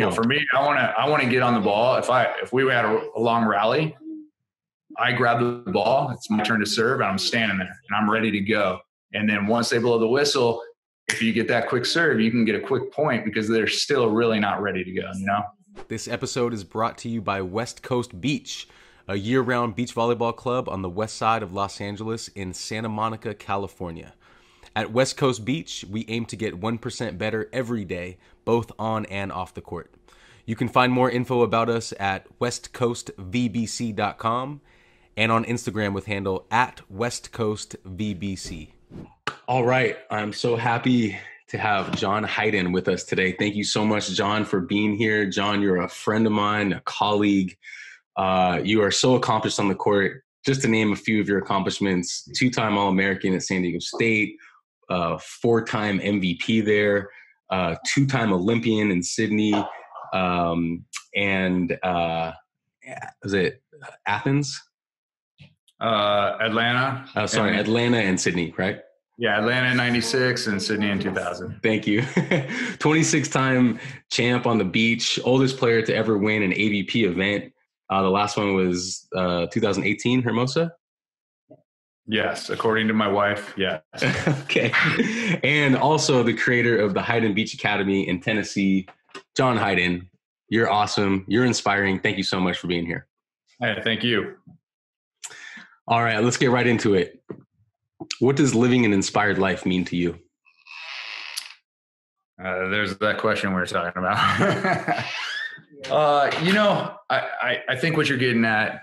You know, for me, I want to I want to get on the ball. If I if we had a, a long rally, I grab the ball. It's my turn to serve, and I'm standing there and I'm ready to go. And then once they blow the whistle, if you get that quick serve, you can get a quick point because they're still really not ready to go. You know. This episode is brought to you by West Coast Beach, a year-round beach volleyball club on the west side of Los Angeles in Santa Monica, California. At West Coast Beach, we aim to get 1% better every day, both on and off the court. You can find more info about us at westcoastvbc.com and on Instagram with handle at westcoastvbc. All right, I'm so happy to have John Hyden with us today. Thank you so much, John, for being here. John, you're a friend of mine, a colleague. Uh, you are so accomplished on the court. Just to name a few of your accomplishments two time All American at San Diego State, uh, four time MVP there, uh, two time Olympian in Sydney, um, and uh, was it Athens? Uh, Atlanta. Oh, sorry, and, Atlanta and Sydney, right? Yeah, Atlanta in 96 and Sydney in 2000. Thank you. 26 time champ on the beach, oldest player to ever win an AVP event. Uh, the last one was uh, 2018, Hermosa. Yes, according to my wife, yes. okay. And also the creator of the Hyden Beach Academy in Tennessee, John Hyden. You're awesome. You're inspiring. Thank you so much for being here. Hey, thank you. All right, let's get right into it. What does living an inspired life mean to you? Uh, there's that question we were talking about. uh, you know, I, I, I think what you're getting at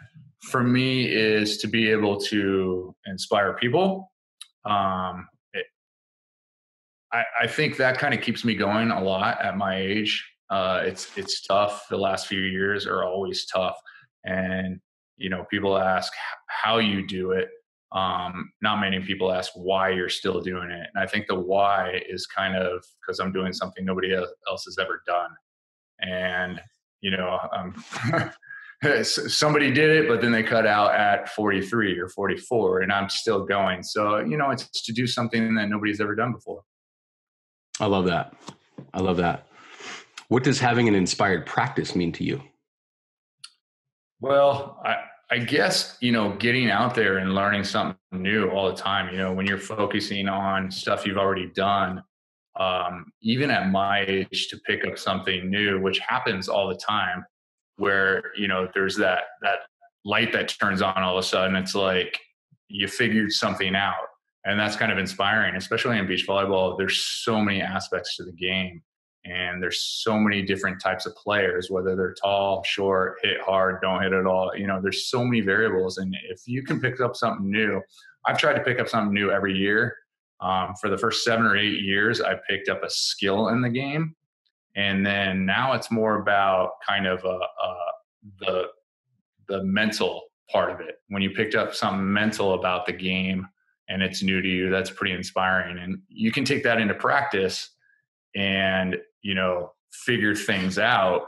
for me is to be able to inspire people. Um, it, I, I think that kind of keeps me going a lot at my age. Uh, it's it's tough. The last few years are always tough, and you know people ask how you do it. Um, not many people ask why you're still doing it, and I think the why is kind of because I'm doing something nobody else has ever done, and you know I'm somebody did it, but then they cut out at 43 or 44, and I'm still going. So, you know, it's to do something that nobody's ever done before. I love that. I love that. What does having an inspired practice mean to you? Well, I, I guess, you know, getting out there and learning something new all the time, you know, when you're focusing on stuff you've already done, um, even at my age, to pick up something new, which happens all the time, where you know there's that that light that turns on all of a sudden. It's like you figured something out and that's kind of inspiring especially in beach volleyball. There's so many aspects to the game and there's so many different types of players whether they're tall short hit hard don't hit at all. You know there's so many variables and if you can pick up something new i've tried to pick up something new every year. Um, for the first seven or eight years i picked up a skill in the game and then now it's more about kind of uh, uh, the the mental part of it. When you picked up something mental about the game and it's new to you, that's pretty inspiring. And you can take that into practice and you know figure things out.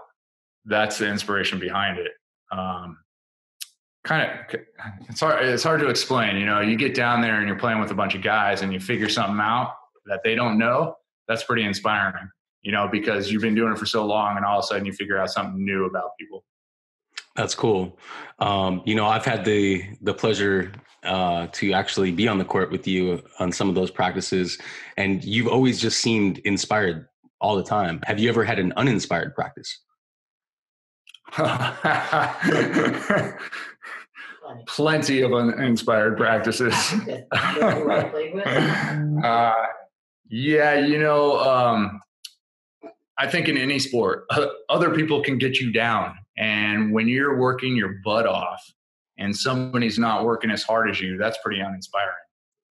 That's the inspiration behind it. Um, kind of it's hard it's hard to explain you know you get down there and you're playing with a bunch of guys and you figure something out that they don't know that's pretty inspiring you know, because you've been doing it for so long and all of a sudden you figure out something new about people. That's cool. Um, you know, I've had the the pleasure uh, to actually be on the court with you on some of those practices, and you've always just seemed inspired all the time. Have you ever had an uninspired practice? Plenty of uninspired practices. uh, yeah, you know, um, I think in any sport, other people can get you down. And when you're working your butt off and somebody's not working as hard as you, that's pretty uninspiring.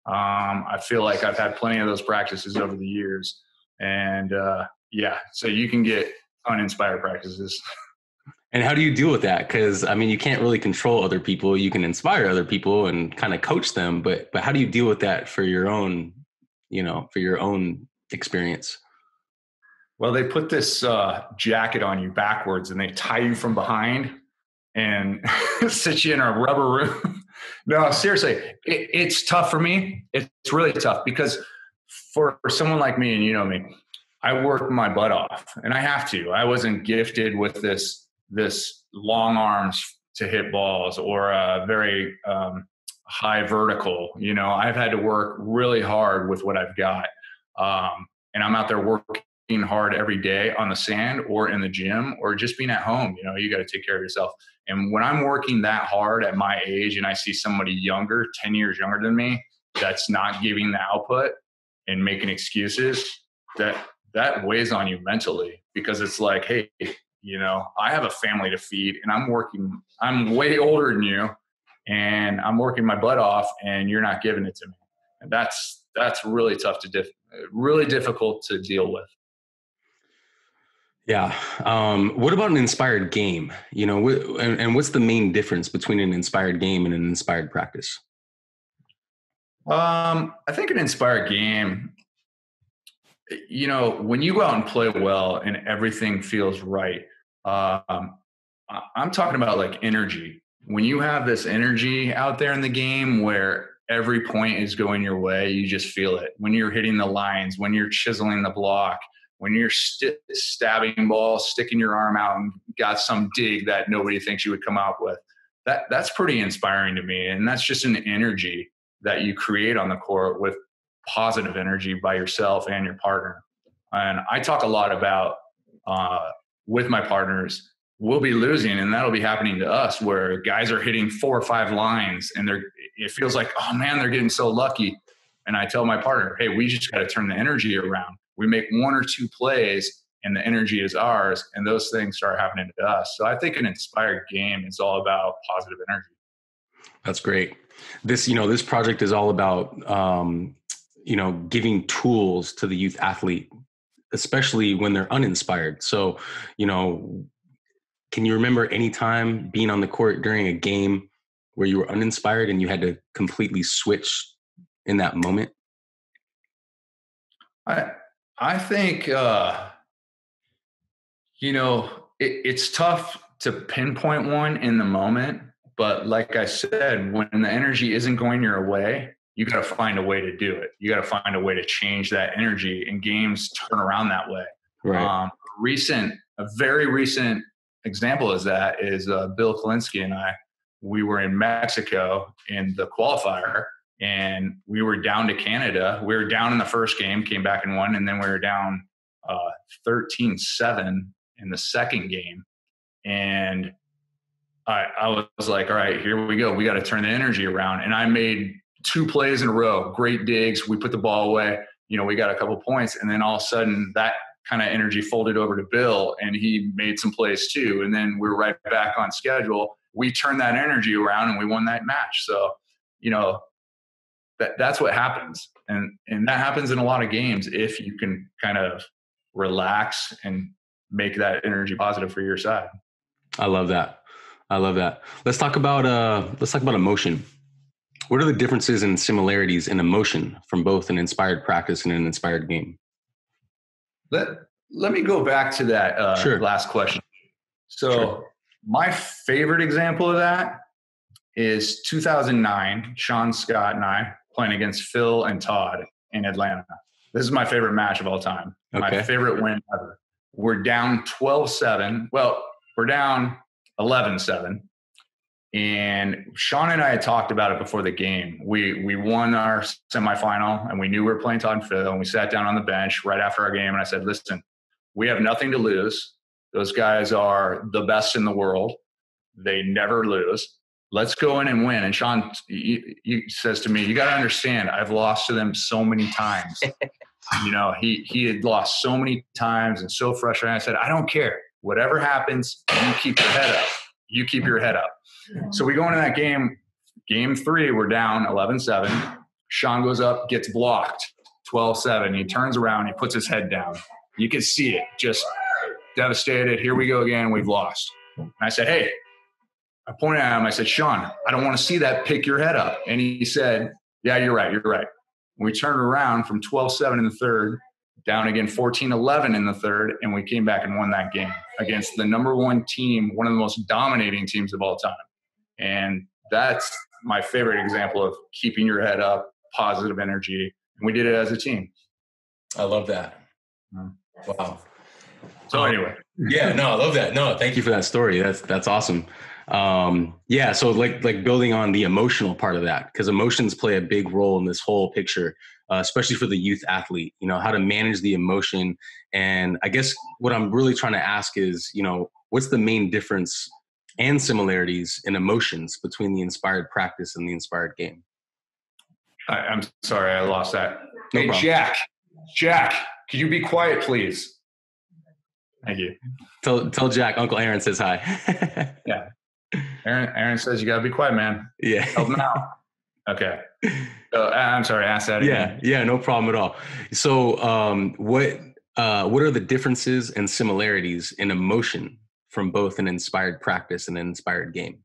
Um, I feel like I've had plenty of those practices over the years. And uh, yeah, so you can get uninspired practices. And how do you deal with that? Because I mean, you can't really control other people. You can inspire other people and kind of coach them, but but how do you deal with that for your own, you know, for your own experience? Well, they put this uh, jacket on you backwards and they tie you from behind and sit you in a rubber room. no, seriously, it, it's tough for me. It's really tough because for, for someone like me, and you know me, I work my butt off, and I have to. I wasn't gifted with this this long arms to hit balls or a very um, high vertical. You know, I've had to work really hard with what I've got, um, and I'm out there working hard every day on the sand or in the gym or just being at home. You know, you got to take care of yourself. And when I'm working that hard at my age, and I see somebody younger, ten years younger than me, that's not giving the output and making excuses, that that weighs on you mentally because it's like, hey, you know, I have a family to feed and I'm working, I'm way older than you and I'm working my butt off and you're not giving it to me. And that's, that's really tough to, diff, really difficult to deal with. Yeah. Um, what about an inspired game? You know, and, and what's the main difference between an inspired game and an inspired practice? Um, I think an inspired game you know, when you go out and play well and everything feels right, um, I'm talking about like energy. When you have this energy out there in the game where every point is going your way, you just feel it. When you're hitting the lines, when you're chiseling the block, when you're st- stabbing balls, sticking your arm out and got some dig that nobody thinks you would come out with. That that's pretty inspiring to me, and that's just an energy that you create on the court with positive energy by yourself and your partner. And I talk a lot about uh, with my partners, we'll be losing, and that'll be happening to us where guys are hitting four or five lines, and they're it feels like, oh man, they're getting so lucky. And I tell my partner, hey, we just got to turn the energy around. We make one or two plays, and the energy is ours, and those things start happening to us. So I think an inspired game is all about positive energy. That's great. This, you know, this project is all about um, you know giving tools to the youth athlete especially when they're uninspired so you know can you remember any time being on the court during a game where you were uninspired and you had to completely switch in that moment i i think uh you know it, it's tough to pinpoint one in the moment but like i said when the energy isn't going your way you got to find a way to do it. You got to find a way to change that energy, and games turn around that way. Right. Um, recent, a very recent example is that is uh, Bill Kolinske and I. We were in Mexico in the qualifier, and we were down to Canada. We were down in the first game, came back and won, and then we were down uh, 13-7 in the second game, and I, I was like, all right, here we go. We got to turn the energy around. And I made two plays in a row, great digs. We put the ball away. You know, we got a couple points, and then all of a sudden that kind of energy folded over to Bill, and he made some plays too. And then we are right back on schedule. We turned that energy around, and we won that match. So, you know, that that's what happens, and and that happens in a lot of games if you can kind of relax and make that energy positive for your side. I love that. I love that. Let's talk about uh let's talk about emotion. What are the differences and similarities in emotion from both an inspired practice and an inspired game? Let Let me go back to that uh, sure. last question. So, sure. my favorite example of that is 2009. Sean Scott and I playing against Phil and Todd in Atlanta. This is my favorite match of all time. Okay. My favorite win ever. We're down 12 7. Well, we're down 11 7 and Sean and I had talked about it before the game. We we won our semifinal and we knew we were playing Todd and Phil and we sat down on the bench right after our game and I said, listen, we have nothing to lose. Those guys are the best in the world. They never lose. Let's go in and win. And Sean he, he says to me, you got to understand, I've lost to them so many times. you know, he he had lost so many times and so frustrated. I said, I don't care. Whatever happens, you keep your head up. You keep your head up so we go into that game, game three, we're down 11 7. Sean goes up, gets blocked 12 7. He turns around, he puts his head down. You can see it, just devastated. Here we go again, we've lost. And I said, Hey, I pointed at him, I said, Sean, I don't want to see that pick your head up. And he said, Yeah, you're right, you're right. We turned around from 12 7 in the third, down again 14 11 in the third, and we came back and won that game against the number one team, one of the most dominating teams of all time. And that's my favorite example of keeping your head up, positive energy. And we did it as a team. I love that. Mm. Wow. So anyway, yeah, no, I love that. No, thank you for that story. That's that's awesome. Um, yeah, so like like building on the emotional part of that because emotions play a big role in this whole picture, uh, especially for the youth athlete. You know how to manage the emotion, and I guess what I'm really trying to ask is, you know, what's the main difference and similarities in emotions between the inspired practice and the inspired game? I, am sorry, I lost that. No hey, problem. Jack, Jack, could you be quiet, please? Thank you. Tell tell Jack Uncle Aaron says hi. yeah. Aaron Aaron says you gotta be quiet, man. Yeah. Help him out. Okay. Uh, I'm sorry, ask that again. Yeah, yeah, no problem at all. So um what uh what are the differences and similarities in emotion from both an inspired practice and an inspired game?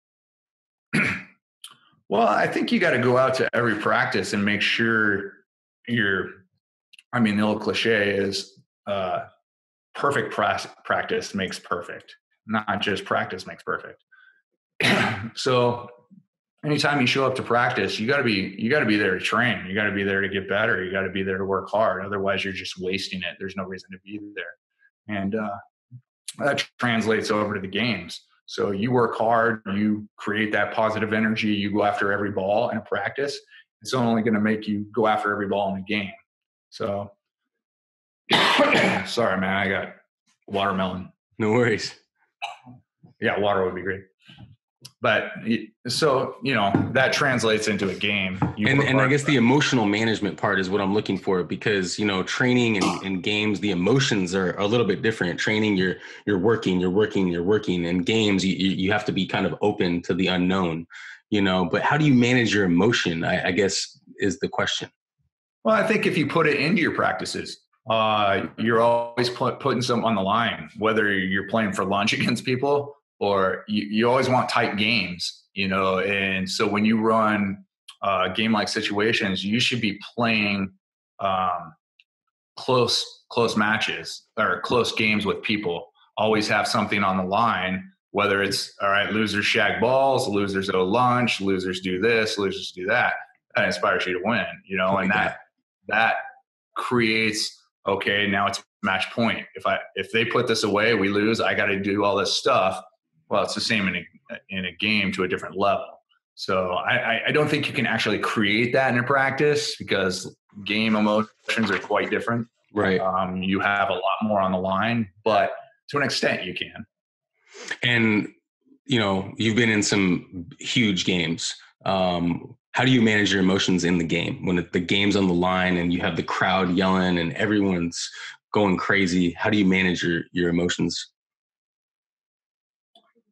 well, I think you got to go out to every practice and make sure you're I mean, the old cliche is uh perfect practice makes perfect, not just practice makes perfect. so anytime you show up to practice, you got to be you got to be there to train. You got to be there to get better. You got to be there to work hard. Otherwise, you're just wasting it. There's no reason to be there, and uh, that translates over to the games. So you work hard, you create that positive energy, you go after every ball in a practice. It's only going to make you go after every ball in a game. So Sorry, man. I got watermelon. No worries. Yeah, water would be great. But so you know that translates into a game. You and and I guess the emotional management part is what I'm looking for because you know training and, and games the emotions are a little bit different. Training you're you're working, you're working, you're working. And games you you have to be kind of open to the unknown, you know. But how do you manage your emotion? I, I guess is the question. Well, I think if you put it into your practices, uh, you're always put, putting some on the line, whether you're playing for lunch against people or you, you always want tight games, you know. And so when you run uh, game like situations, you should be playing um, close close matches or close games with people. Always have something on the line, whether it's all right, losers shag balls, losers owe lunch, losers do this, losers do that. That inspires you to win, you know, and that that creates okay, now it's match point. If I if they put this away, we lose. I got to do all this stuff. Well, it's the same in a in a game to a different level. So I, I don't think you can actually create that in a practice because game emotions are quite different. Right. Um, you have a lot more on the line, but to an extent you can. And you know, you've been in some huge games. Um, how do you manage your emotions in the game when the game's on the line and you have the crowd yelling and everyone's going crazy how do you manage your your emotions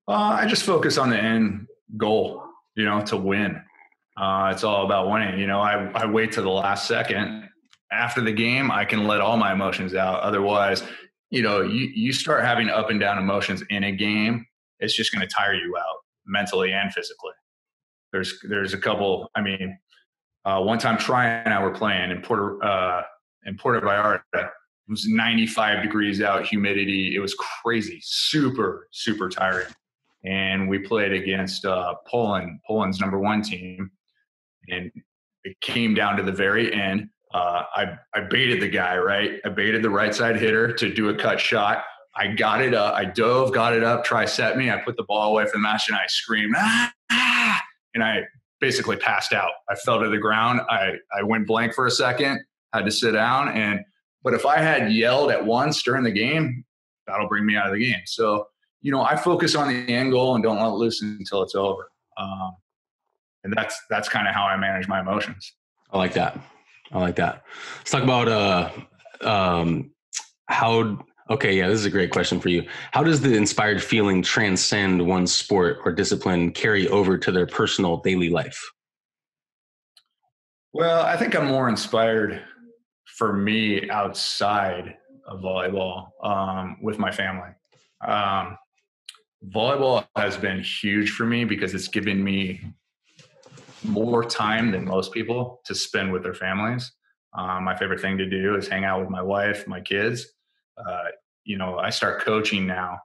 uh, i just focus on the end goal you know to win uh, it's all about winning you know I, I wait to the last second after the game i can let all my emotions out otherwise you know you, you start having up and down emotions in a game it's just going to tire you out mentally and physically there's there's a couple. I mean, uh, one time Tri and I were playing in Puerto uh, in Puerto Vallarta. It was 95 degrees out, humidity. It was crazy, super super tiring. And we played against uh, Poland, Poland's number one team, and it came down to the very end. Uh, I I baited the guy right. I baited the right side hitter to do a cut shot. I got it up. I dove, got it up. Tri set me. I put the ball away from the match, and I screamed. Ah! and I basically passed out. I fell to the ground. I, I went blank for a second, had to sit down. And, but if I had yelled at once during the game, that'll bring me out of the game. So, you know, I focus on the end goal and don't let loose until it's over. Um, and that's, that's kind of how I manage my emotions. I like that. I like that. Let's talk about, uh, um, how Okay, yeah, this is a great question for you. How does the inspired feeling transcend one's sport or discipline carry over to their personal daily life? Well, I think I'm more inspired for me outside of volleyball um, with my family. Um, volleyball has been huge for me because it's given me more time than most people to spend with their families. Um, my favorite thing to do is hang out with my wife, my kids uh, you know, I start coaching now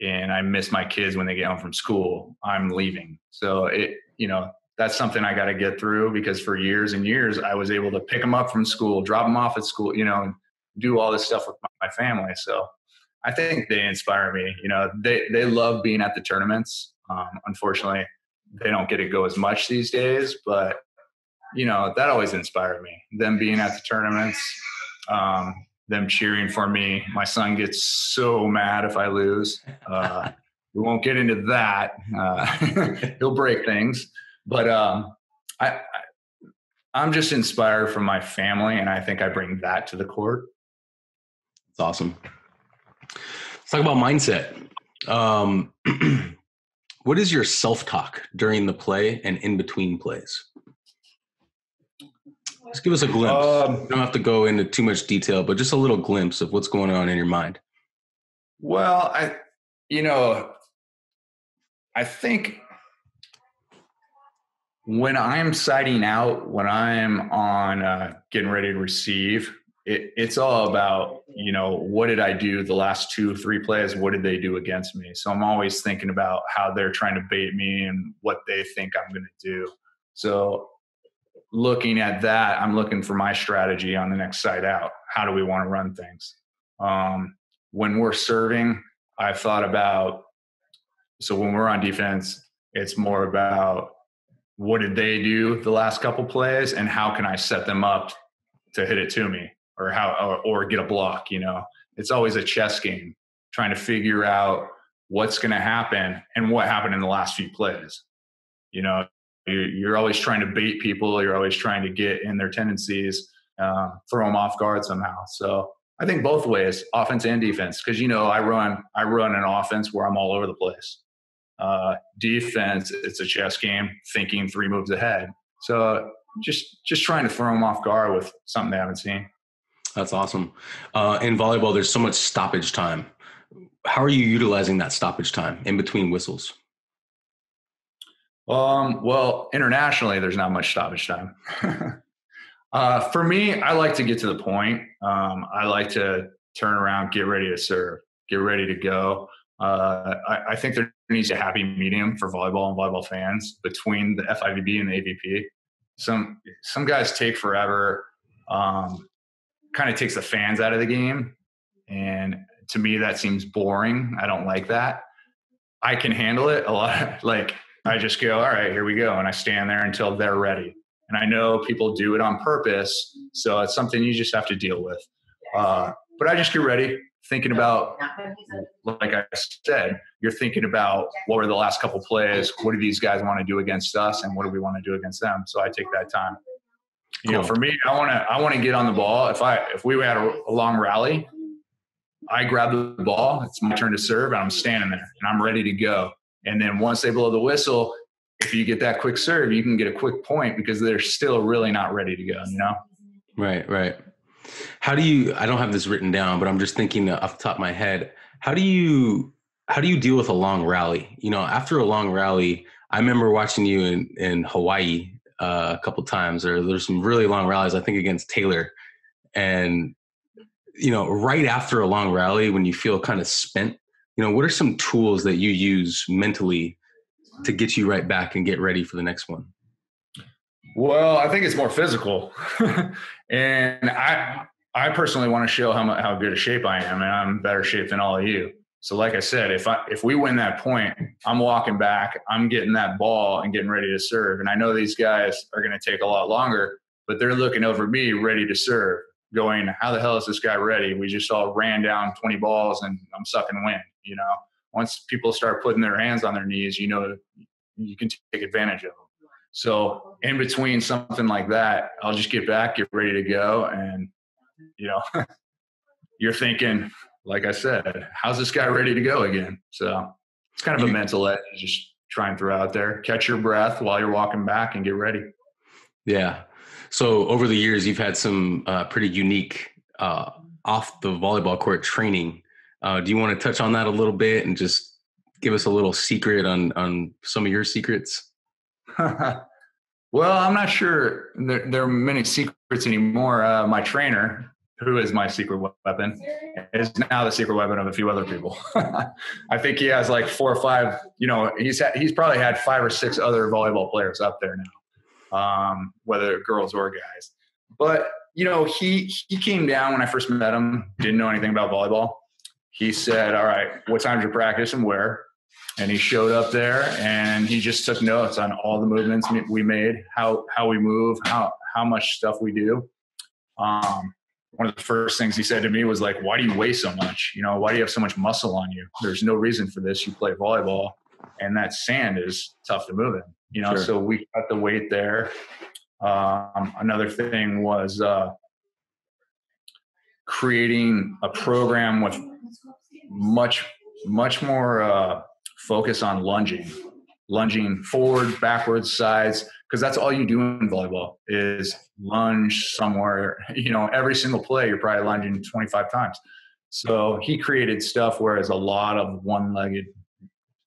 and I miss my kids when they get home from school, I'm leaving. So it, you know, that's something I got to get through because for years and years I was able to pick them up from school, drop them off at school, you know, and do all this stuff with my family. So I think they inspire me. You know, they they love being at the tournaments. Um, unfortunately, they don't get to go as much these days, but you know that always inspired me. Them being at the tournaments, um, them cheering for me. My son gets so mad if I lose. Uh, we won't get into that. Uh, he'll break things, but um, I, I am just inspired from my family, and I think I bring that to the court. It's awesome. Let's talk about mindset. Um, what is your self talk during the play and in between plays? Just give us a glimpse. Um, you don't have to go into too much detail, but just a little glimpse of what's going on in your mind. Well, I, you know, I think when I'm siding out, when I'm on uh, getting ready to receive, it, it's all about you know what did I do the last two three plays? What did they do against me? So I'm always thinking about how they're trying to bait me and what they think I'm going to do. So looking at that, I'm looking for my strategy on the next side out. How do we want to run things? Um, when we're serving, I've thought about so when we're on defense, it's more about what did they do the last couple plays and how can I set them up to hit it to me or how or, or get a block, you know. It's always a chess game trying to figure out what's going to happen and what happened in the last few plays. You know, you're always trying to bait people. You're always trying to get in their tendencies, uh, throw them off guard somehow. So I think both ways, offense and defense, because you know I run I run an offense where I'm all over the place. Uh, defense, it's a chess game, thinking three moves ahead. So just just trying to throw them off guard with something they haven't seen. That's awesome. Uh, in volleyball, there's so much stoppage time. How are you utilizing that stoppage time in between whistles? Um, well, internationally, there's not much stoppage time. uh, for me, I like to get to the point. Um, I like to turn around, get ready to serve, get ready to go. Uh, I, I, think there needs a happy medium for volleyball and volleyball fans between the FIVB and the AVP. Some some guys take forever. Um, kind of takes the fans out of the game, and to me that seems boring. I don't like that. I can handle it a lot. Like I just go, all right, here we go. And I stand there until they're ready. And I know people do it on purpose. So it's something you just have to deal with. Uh, but I just get ready, thinking about, like I said, you're thinking about what were the last couple plays? What do these guys want to do against us? And what do we want to do against them? So I take that time. You know, for me, I want to, I want to get on the ball. If I, if we had a, a long rally, I grab the ball. It's my turn to serve, and I'm standing there, and I'm ready to go. And then once they blow the whistle, if you get that quick serve, you can get a quick point because they're still really not ready to go, you know? Right, right. How do you I don't have this written down, but I'm just thinking off the top of my head, how do you how do you deal with a long rally? You know, after a long rally, I remember watching you in, in Hawaii uh, a couple times, or there's some really long rallies, I think against Taylor. And, you know, right after a long rally, when you feel kind of spent, you know what are some tools that you use mentally to get you right back and get ready for the next one? Well i think it's more physical. And i i personally want to show how how good a shape i am and i'm better shape than all of you so like i said if i if we win that point i'm walking back i'm getting that ball and getting ready to serve and i know these guys are going to take a lot longer but they're looking over me ready to serve going, how the hell is this guy ready? We just all ran down 20 balls and I'm sucking wind. You know, once people start putting their hands on their knees, you know, you can take advantage of them. So in between something like that, I'll just get back, get ready to go. And, you know, you're thinking, like I said, how's this guy ready to go again? So it's kind of a mental edge, just try and throw out there, catch your breath while you're walking back and get ready. Yeah. So over the years, you've had some uh, pretty unique uh, off the volleyball court training. Uh, do you want to touch on that a little bit and just give us a little secret on on some of your secrets? well, I'm not sure there, there, are many secrets anymore. Uh, my trainer, who is my secret weapon, is now the secret weapon of a few other people. I think he has like four or five. You know, he's had, he's probably had five or six other volleyball players up there now um, whether girls or guys. But you know, he he came down when I first met him. Didn't know anything about volleyball. He said, "All right, what time's your practice and where?" And he showed up there, and he just took notes on all the movements we made, how how we move, how how much stuff we do. Um, one of the first things he said to me was like, "Why do you weigh so much? You know, why do you have so much muscle on you? There's no reason for this. You play volleyball, and that sand is tough to move in. You know, sure. so we cut the weight there. Um, another thing was uh, creating a program with much much more uh, focus on lunging, lunging forward, backwards, sides, because that's all you do in volleyball is lunge somewhere. You know, every single play you're probably lunging 25 times. So he created stuff where it's a lot of one-legged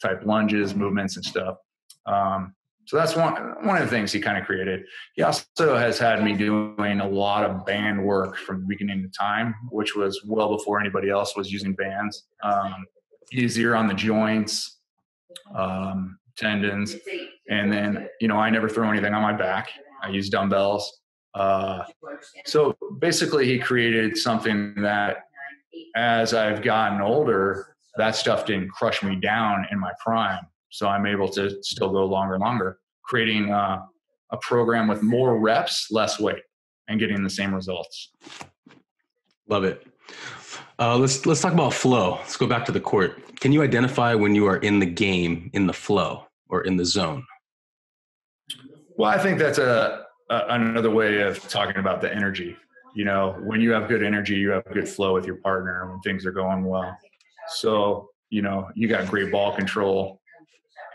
type lunges, movements, and stuff. Um, so that's one one of the things he kind of created. He also has had me doing a lot of band work from the beginning of time, which was well before anybody else was using bands. Um, easier on the joints, um, tendons, and then you know I never throw anything on my back. I use dumbbells. Uh, so basically, he created something that, as I've gotten older, that stuff didn't crush me down in my prime so I'm able to still go longer and longer, creating uh, a program with more reps, less weight, and getting the same results. Love it. Uh, let's let's talk about flow. Let's go back to the court. Can you identify when you are in the game, in the flow, or in the zone? Well, I think that's a, a another way of talking about the energy. You know, when you have good energy, you have good flow with your partner when things are going well. So, you know, you got great ball control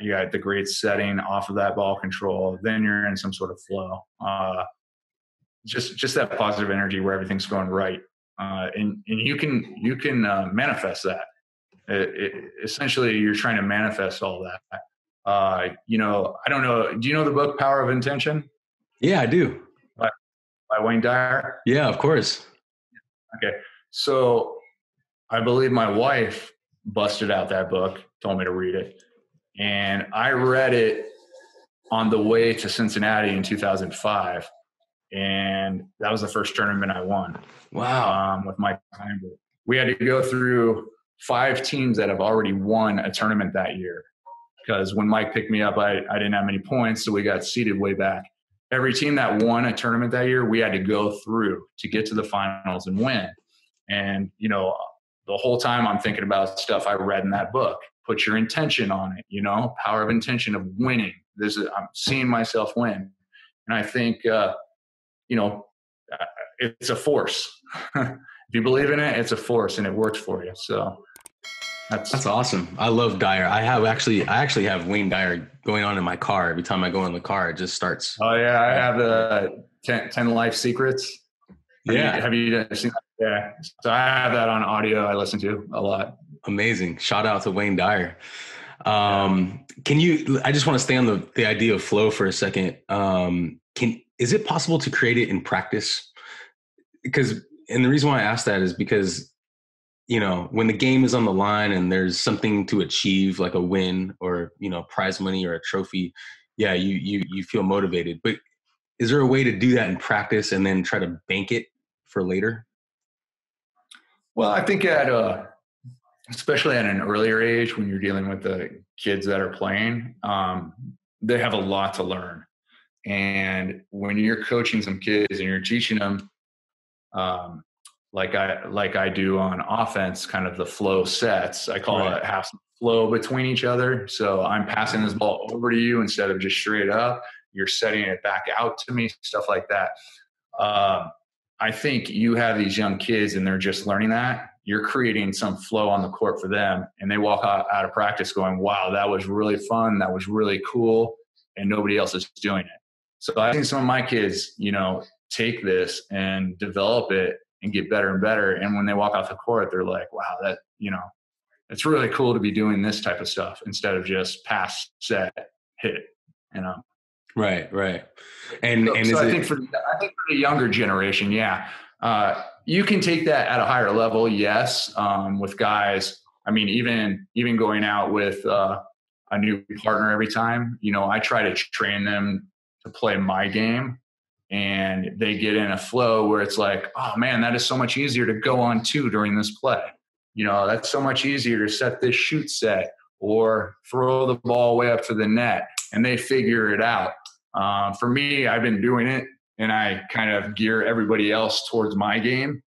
you got the great setting off of that ball control, then you're in some sort of flow. Uh, just just that positive energy where everything's going right, uh, and and you can you can uh, manifest that. It, it, essentially, you're trying to manifest all that. Uh, you know, I don't know. Do you know the book Power of Intention? Yeah, I do. By, by Wayne Dyer. Yeah, of course. Okay, so I believe my wife busted out that book, told me to read it and I read it on the way to Cincinnati in 2005, and that was the first tournament I won. Wow! Um, with Mike Heimberg, we had to go through five teams that have already won a tournament that year. Because when Mike picked me up, I, I didn't have many points, so we got seeded way back. Every team that won a tournament that year, we had to go through to get to the finals and win. And you know, the whole time I'm thinking about stuff I read in that book put your intention on it you know power of intention of winning this is i'm seeing myself win and i think uh, you know uh, it's a force. If you believe in it it's a force and it works for you. So that's that's awesome. I love dyer. I have actually i actually have wayne dyer going on in my car. Every time i go in the car it just starts. Oh yeah. I have the 10, 10 life secrets. Yeah have you, have you seen that? yeah. So i have that on audio. I listen to a lot. Amazing. Shout out to Wayne Dyer. Um, can you, I just want to stay on the, the idea of flow for a second. Um, can, is it possible to create it in practice? Because, and the reason why I ask that is because, you know, when the game is on the line and there's something to achieve, like a win or, you know, prize money or a trophy, yeah, you, you, you feel motivated, but is there a way to do that in practice and then try to bank it for later? Well, I think at, uh, especially at an earlier age when you're dealing with the kids that are playing um, they have a lot to learn and when you're coaching some kids and you're teaching them um, like i like i do on offense kind of the flow sets i call right. it half flow between each other. So i'm passing this ball over to you instead of just straight up. You're setting it back out to me stuff like that. Um, i think you have these young kids and they're just learning that. You're creating some flow on the court for them and they walk out, out of practice going wow that was really fun. That was really cool. And nobody else is doing it so i think some of my kids you know take this and develop it and get better and better. And when they walk off the court they're like wow that you know it's really cool to be doing this type of stuff instead of just pass set hit you know? Right right. And so, and so i it, think for i think for the younger generation yeah. Uh, you can take that at a higher level, yes. Um, with guys, I mean, even even going out with uh, a new partner every time, you know, I try to train them to play my game. and they get in a flow where it's like, oh man, that is so much easier to go on two during this play. You know, that's so much easier to set this shoot set or throw the ball way up to the net, and they figure it out. Um, for me, I've been doing it, and I kind of gear everybody else towards my game,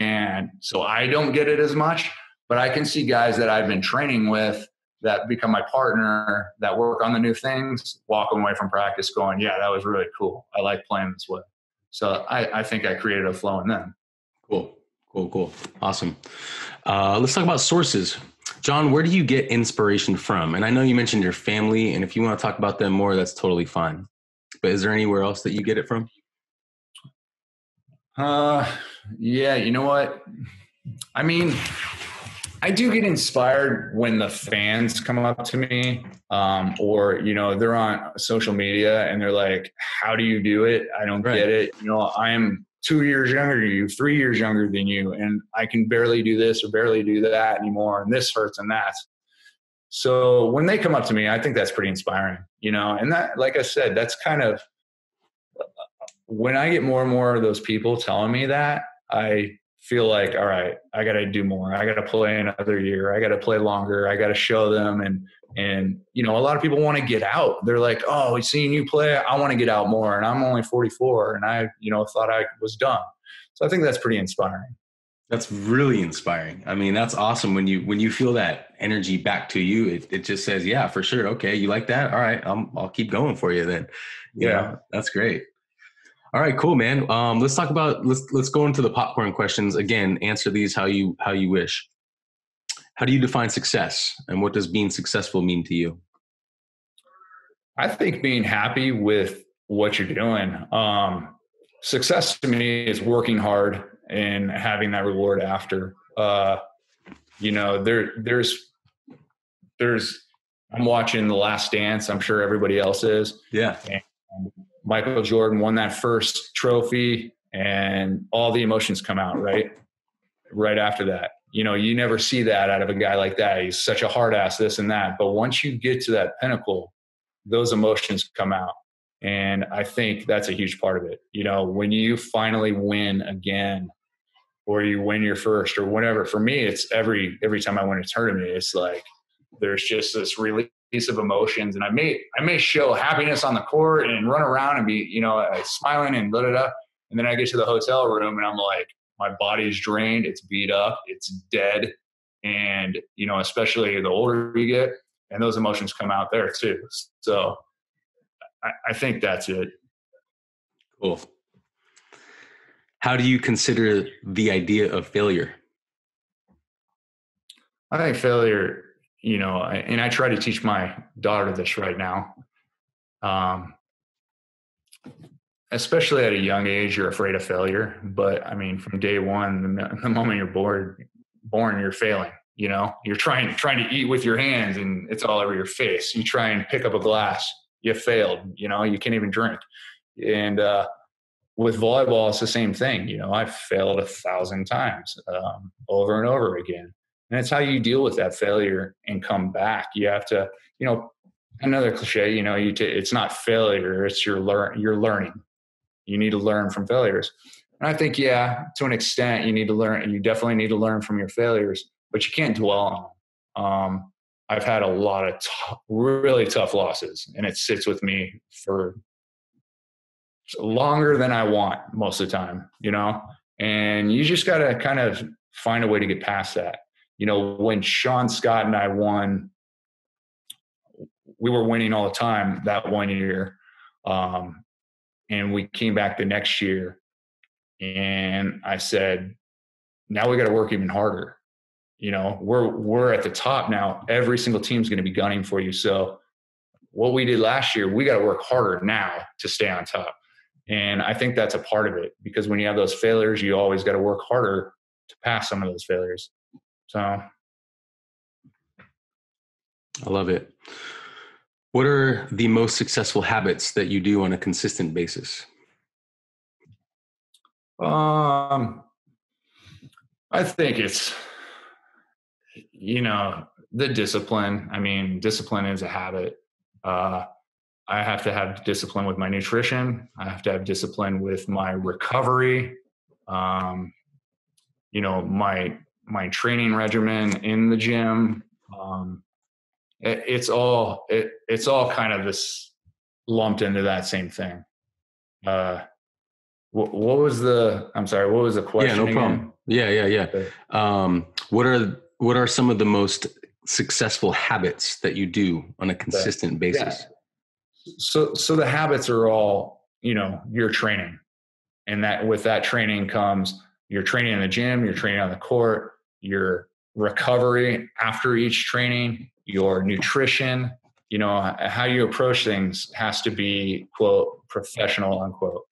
and so I don't get it as much. But I can see guys that I've been training with that become my partner that work on the new things, walking away from practice going, yeah, that was really cool. I like playing this way. So I, I think I created a flow in them. Cool. Cool, cool. Awesome. Uh, let's talk about sources. John, where do you get inspiration from? And I know you mentioned your family, and if you want to talk about them more, that's totally fine. But is there anywhere else that you get it from? Uh, yeah, you know what? I mean, I do get inspired when the fans come up to me, um, or you know, they're on social media and they're like, "How do you do it? I don't right. get it." You know, I am two years younger than you, three years younger than you, and I can barely do this or barely do that anymore, and this hurts and that. So when they come up to me, I think that's pretty inspiring, you know. And that, like I said, that's kind of when I get more and more of those people telling me that, I feel like all right i got to do more. I got to play another year. I got to play longer. I got to show them. And and you know a lot of people want to get out. They're like oh seeing you play i want to get out more and i'm only 44 and i you know thought i was done. So i think that's pretty inspiring. That's really inspiring. I mean that's awesome when you when you feel that energy back to you it, it just says yeah for sure. Okay you like that? All right I'm, i'll keep going for you then. You yeah. know, that's great all right, cool, man. Um, let's talk about let's let's go into the popcorn questions again. Answer these how you how you wish. How do you define success, and what does being successful mean to you? I think being happy with what you're doing. Um, success to me is working hard and having that reward after. Uh, you know, there there's there's I'm watching The Last Dance. I'm sure everybody else is. Yeah. And Michael Jordan won that first trophy and all the emotions come out, right? Right after that. You know, you never see that out of a guy like that. He's such a hard ass, this and that. But once you get to that pinnacle, those emotions come out. And I think that's a huge part of it. You know, when you finally win again, or you win your first, or whatever. For me, it's every every time I win a tournament, it's like there's just this relief of emotions and I may I may show happiness on the court and run around and be you know uh, smiling and da da da and then I get to the hotel room and I'm like my body's drained it's beat up it's dead and you know especially the older you get and those emotions come out there too. So I, I think that's it. Cool. How do you consider the idea of failure? I think failure you know, and I try to teach my daughter this right now. Um, especially at a young age, you're afraid of failure. But I mean, from day one, the, moment you're born, born, you're failing. You know, you're trying trying to eat with your hands, and it's all over your face. You try and pick up a glass, you failed. You know, you can't even drink. And uh, with volleyball, it's the same thing. You know, I've failed a thousand times um, over and over again and it's how you deal with that failure and come back. You have to you know another cliche you know you t- it's not failure it's your learn you're learning. You need to learn from failures. And i think yeah to an extent you need to learn and you definitely need to learn from your failures but you can't dwell on them um, i've had a lot of t- really tough losses and it sits with me for longer than i want most of the time you know? And you just got to kind of find a way to get past that you know, when Sean Scott and I won, we were winning all the time that one year. Um, and we came back the next year and I said, now we got to work even harder. You know, we're we're at the top now. Every single team's going to be gunning for you. So what we did last year, we got to work harder now to stay on top. And I think that's a part of it because when you have those failures, you always got to work harder to pass some of those failures. So I love it. What are the most successful habits that you do on a consistent basis? Um, I think it's, you know, the discipline. I mean, discipline is a habit. Uh, I have to have discipline with my nutrition. I have to have discipline with my recovery. Um, you know, my my training regimen in the gym. Um, it, it's all it, it's all kind of this lumped into that same thing. Uh, what, what was the? I'm sorry. What was the question? Yeah, no problem. again? Yeah, yeah, yeah. Um, what are what are some of the most successful habits that you do on a consistent basis? So, so the habits are all you know your training, and that with that training comes your training in the gym, your training on the court, your recovery after each training, your nutrition. You know how you approach things has to be quote professional unquote.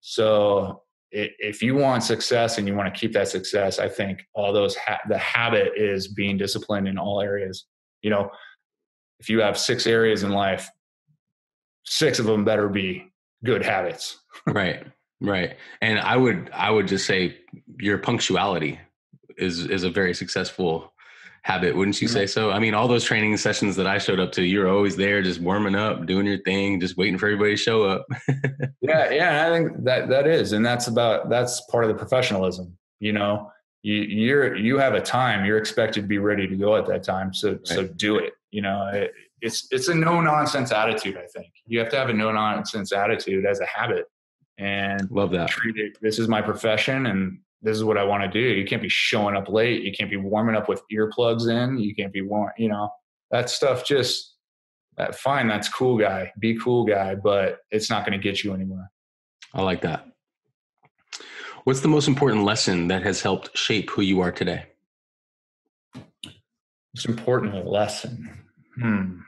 So if you want success and you want to keep that success, I think all those ha- the habit is being disciplined in all areas. You know, if you have six areas in life, six of them better be good habits. right, right. And I would I would just say your punctuality is is a very successful habit, wouldn't you say so? I mean, all those training sessions that I showed up to, you're always there, just warming up, doing your thing, just waiting for everybody to show up. yeah, yeah, I think that that is, and that's about that's part of the professionalism. You know, you you're you have a time, you're expected to be ready to go at that time, so right. so do it. You know, it, it's it's a no nonsense attitude. I think you have to have a no nonsense attitude as a habit, and love that. Treat it. This is my profession, and this is what I want to do. You can't be showing up late. You can't be warming up with earplugs in. You can't be warm, you know, that stuff just that fine, that's cool guy. Be cool guy, but it's not going to get you anywhere. I like that. What's the most important lesson that has helped shape who you are today? Most important lesson. Hmm.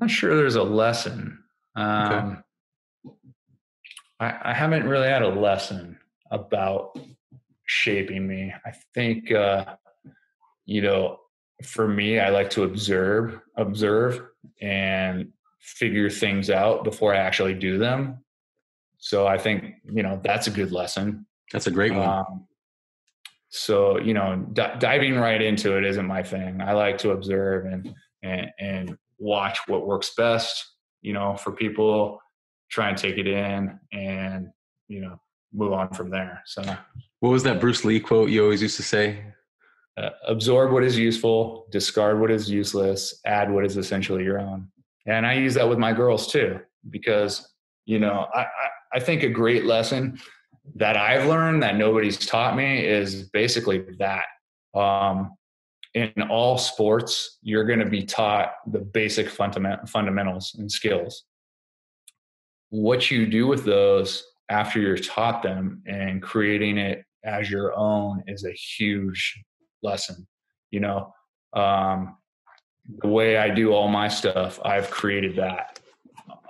I'm not sure there's a lesson. Um, okay. I, I haven't really had a lesson about shaping me. I think, uh, you know, for me, I like to observe, observe, and figure things out before I actually do them. So I think you know that's a good lesson. That's a great one. Um, so you know, d- diving right into it isn't my thing. I like to observe and and and watch what works best. You know, for people try and take it in and you know move on from there so. What was that bruce lee quote you always used to say? Uh, absorb what is useful discard what is useless add what is essentially your own. And i use that with my girls too because you know i, I, I think a great lesson that i've learned that nobody's taught me is basically that um, in all sports you're going to be taught the basic fundament, fundamentals and skills what you do with those after you're taught them and creating it as your own is a huge lesson you know? Um, the way i do all my stuff i've created that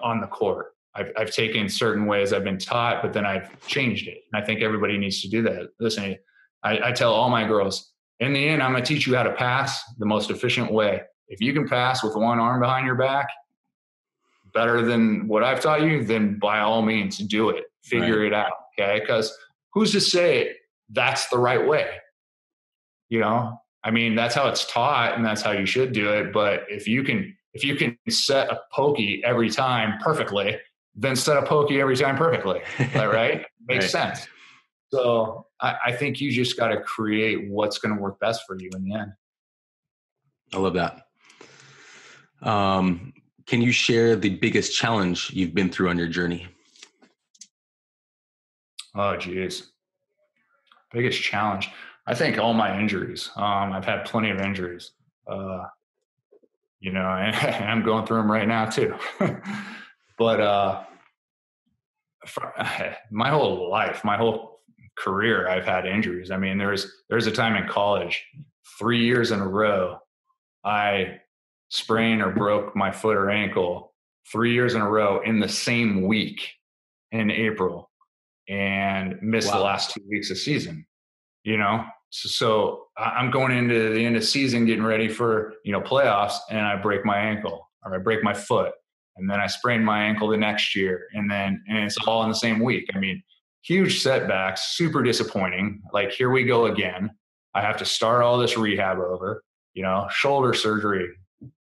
on the court. I've, I've taken certain ways i've been taught but then i've changed it and i think everybody needs to do that. Listen I, I tell all my girls in the end i'm going to teach you how to pass the most efficient way. If you can pass with one arm behind your back better than what I've taught you, then by all means do it. Figure right. it out. Okay. Because who's to say that's the right way? You know, I mean, that's how it's taught and that's how you should do it. But if you can, if you can set a pokey every time perfectly, then set a pokey every time perfectly. right? Makes right. sense. So I, I think you just got to create what's going to work best for you in the end. I love that. Um, can you share the biggest challenge you've been through on your journey? Oh, geez. Biggest challenge. I think all my injuries. Um, I've had plenty of injuries. Uh, you know, I'm going through them right now too. but uh, for, my whole life, my whole career, I've had injuries. I mean, there's there's a time in college, three years in a row, I sprained or broke my foot or ankle three years in a row in the same week in April and missed wow. the last two weeks of season. You know, so, so, I'm going into the end of season, getting ready for you know playoffs, and I break my ankle or I break my foot, and then I sprain my ankle the next year, and then and it's all in the same week. I mean, huge setbacks, super disappointing. Like here we go again. I have to start all this rehab over you know, shoulder surgery,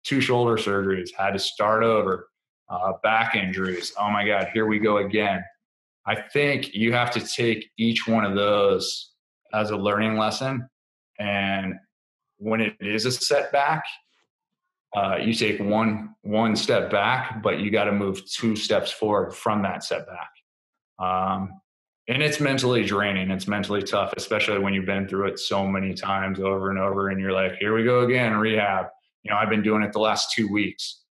two shoulder surgeries, had to start over, uh, back injuries. Oh my God, here we go again. I think you have to take each one of those as a learning lesson. And when it is a setback, uh, you take one one step back, but you got to move two steps forward from that setback. Um, and it's mentally draining. It's mentally tough, especially when you've been through it so many times over and over, and you're like, "Here we go again, rehab." You know, I've been doing it the last two weeks,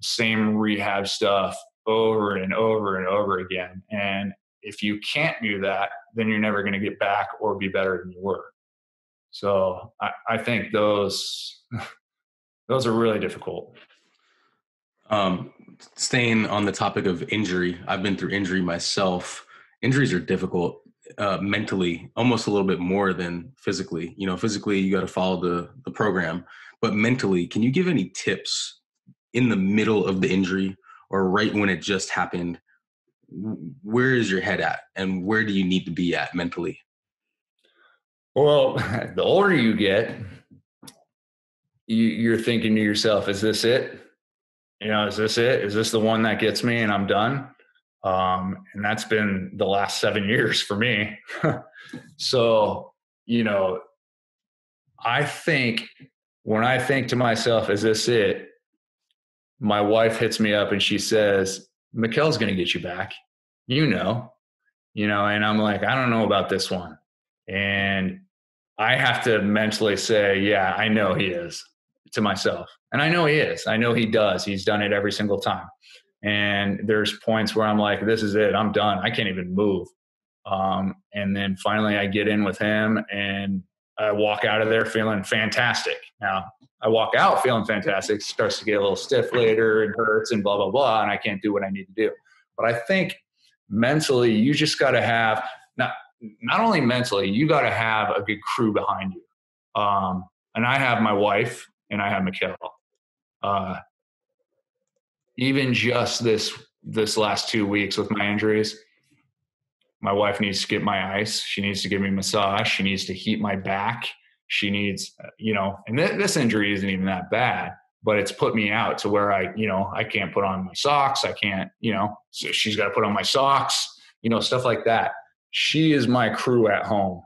same rehab stuff over and over and over again. And if you can't do that, then you're never going to get back or be better than you were. So I, I think those those are really difficult. Um, staying on the topic of injury, I've been through injury myself. Injuries are difficult uh, mentally, almost a little bit more than physically. You know, physically you got to follow the the program, but mentally, can you give any tips in the middle of the injury or right when it just happened? Where is your head at, and where do you need to be at mentally? Well, the older you get, you, are thinking to yourself, "Is this it? You know, is this it? Is this the one that gets me and I'm done?" Um, and that's been the last seven years for me. so, you know, I think when I think to myself, "Is this it?" My wife hits me up and she says, "Mikkel's going to get you back." You know, you know, and I'm like, "I don't know about this one." And I have to mentally say, yeah, I know he is to myself. And I know he is. I know he does. He's done it every single time. And there's points where I'm like, this is it. I'm done. I can't even move. Um, and then finally I get in with him and I walk out of there feeling fantastic. Now, I walk out feeling fantastic, starts to get a little stiff later and hurts and blah, blah, blah. And I can't do what I need to do. But I think mentally, you just got to have, not, not only mentally, you got to have a good crew behind you. Um, and I have my wife and I have Mikkel. Uh, even just this this last two weeks with my injuries, my wife needs to get my ice. She needs to give me massage. She needs to heat my back. She needs, uh, you know, and th- this injury isn't even that bad, but it's put me out to where I, you know, I can't put on my socks. I can't, you know, so she's got to put on my socks, you know, stuff like that she is my crew at home,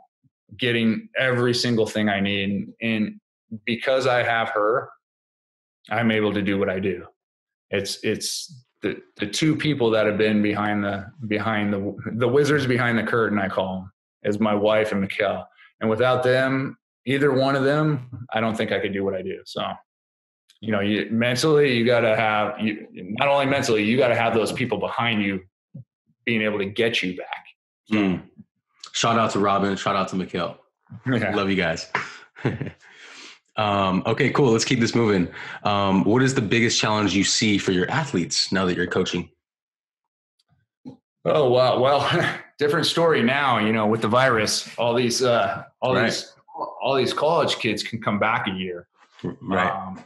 getting every single thing I need. And because I have her, I'm able to do what I do. It's it's the the two people that have been behind the behind the the wizards behind the curtain. I call them is my wife and Mikkel. And without them, either one of them, I don't think I could do what I do. So, you know, you mentally you got to have you not only mentally you got to have those people behind you being able to get you back Mm. Shout out to Robin. Shout out to Mikkel. Yeah. Love you guys. um, okay, cool. Let's keep this moving. Um, what is the biggest challenge you see for your athletes now that you're coaching? Oh wow, well, different story now. You know, with the virus, all these, uh, all right. these, all these college kids can come back a year. Right. Um,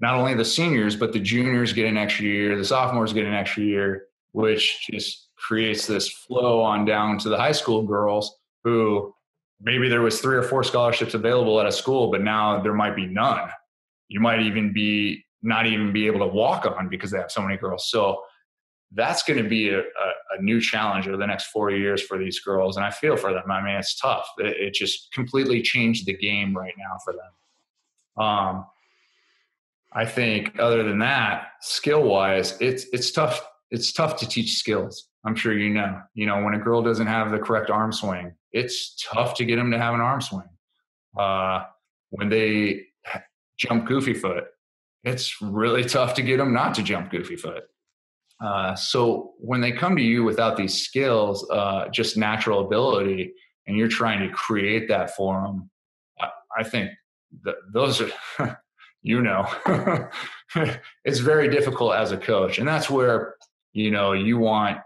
not only the seniors, but the juniors get an extra year. The sophomores get an extra year, which just creates this flow on down to the high school girls who maybe there was three or four scholarships available at a school, but now there might be none. You might even be not even be able to walk on because they have so many girls. So that's going to be a, a, a, new challenge over the next four years for these girls. And I feel for them. I mean, it's tough. It, it just completely changed the game right now for them. Um, I think other than that, skill wise, it's, it's tough. It's tough to teach skills. I'm sure you know. You know, when a girl doesn't have the correct arm swing, it's tough to get them to have an arm swing. Uh, when they jump goofy foot, it's really tough to get them not to jump goofy foot. Uh, so when they come to you without these skills, uh, just natural ability, and you're trying to create that for them, I, I think that those are, you know, it's very difficult as a coach, and that's where you know you want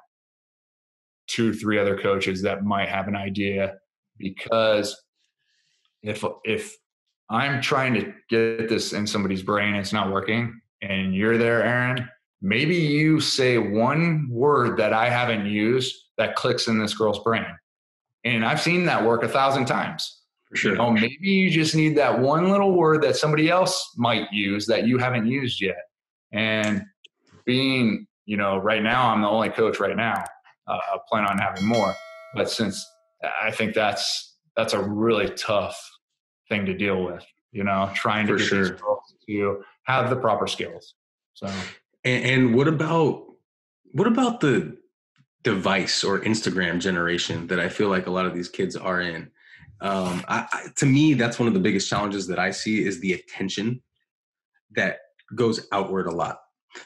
two, three other coaches that might have an idea because if if I'm trying to get this in somebody's brain, it's not working, and you're there, Aaron. Maybe you say one word that I haven't used that clicks in this girl's brain, and I've seen that work a thousand times. For Sure. You know, maybe you just need that one little word that somebody else might use that you haven't used yet. And being, you know, right now I'm the only coach right now. Uh, I plan on having more, but since I think that's that's a really tough thing to deal with. You know, trying to For get sure. these girls to have the proper skills. So, and, and what about what about the device or Instagram generation that I feel like a lot of these kids are in? Um, I, I, to me, that's one of the biggest challenges that I see is the attention that goes outward a lot.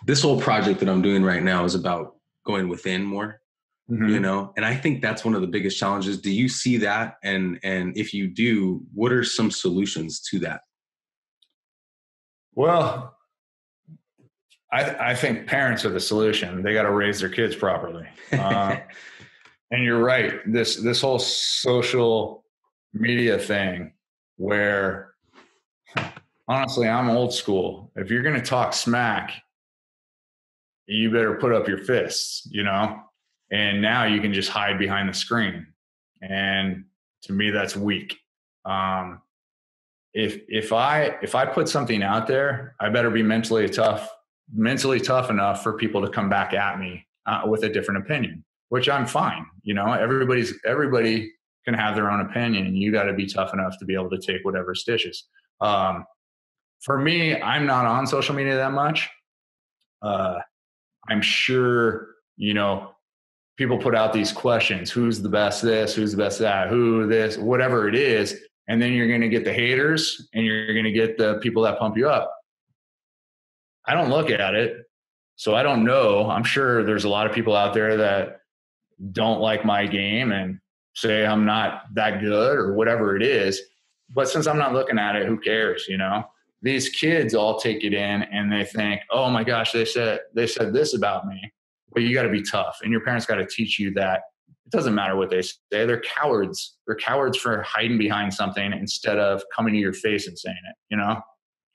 This whole project that I'm doing right now is about going within more, mm-hmm. you know, and I think that's one of the biggest challenges. Do you see that? And and if you do, what are some solutions to that? Well, I, I think parents are the solution. They got to raise their kids properly. Uh, and you're right. This this whole social media thing, where honestly, I'm old school. If you're going to talk smack, you better put up your fists, you know. And now you can just hide behind the screen, and to me, that's weak. Um, if if I if I put something out there, I better be mentally tough mentally tough enough for people to come back at me uh, with a different opinion, which I'm fine. You know, everybody's everybody can have their own opinion, you got to be tough enough to be able to take whatever stitches. Um, for me, I'm not on social media that much. Uh, I'm sure you know people put out these questions: who's the best this, who's the best that, who this, whatever it is, and then you're going to get the haters and you're going to get the people that pump you up I don't look at it. So I don't know. I'm sure there's a lot of people out there that don't like my game and say I'm not that good or whatever it is. But since I'm not looking at it, who cares, you know? These kids all take it in and they think, "Oh my gosh, they said they said this about me." But you got to be tough and your parents got to teach you that it doesn't matter what they say. They're cowards. They're cowards for hiding behind something instead of coming to your face and saying it, you know?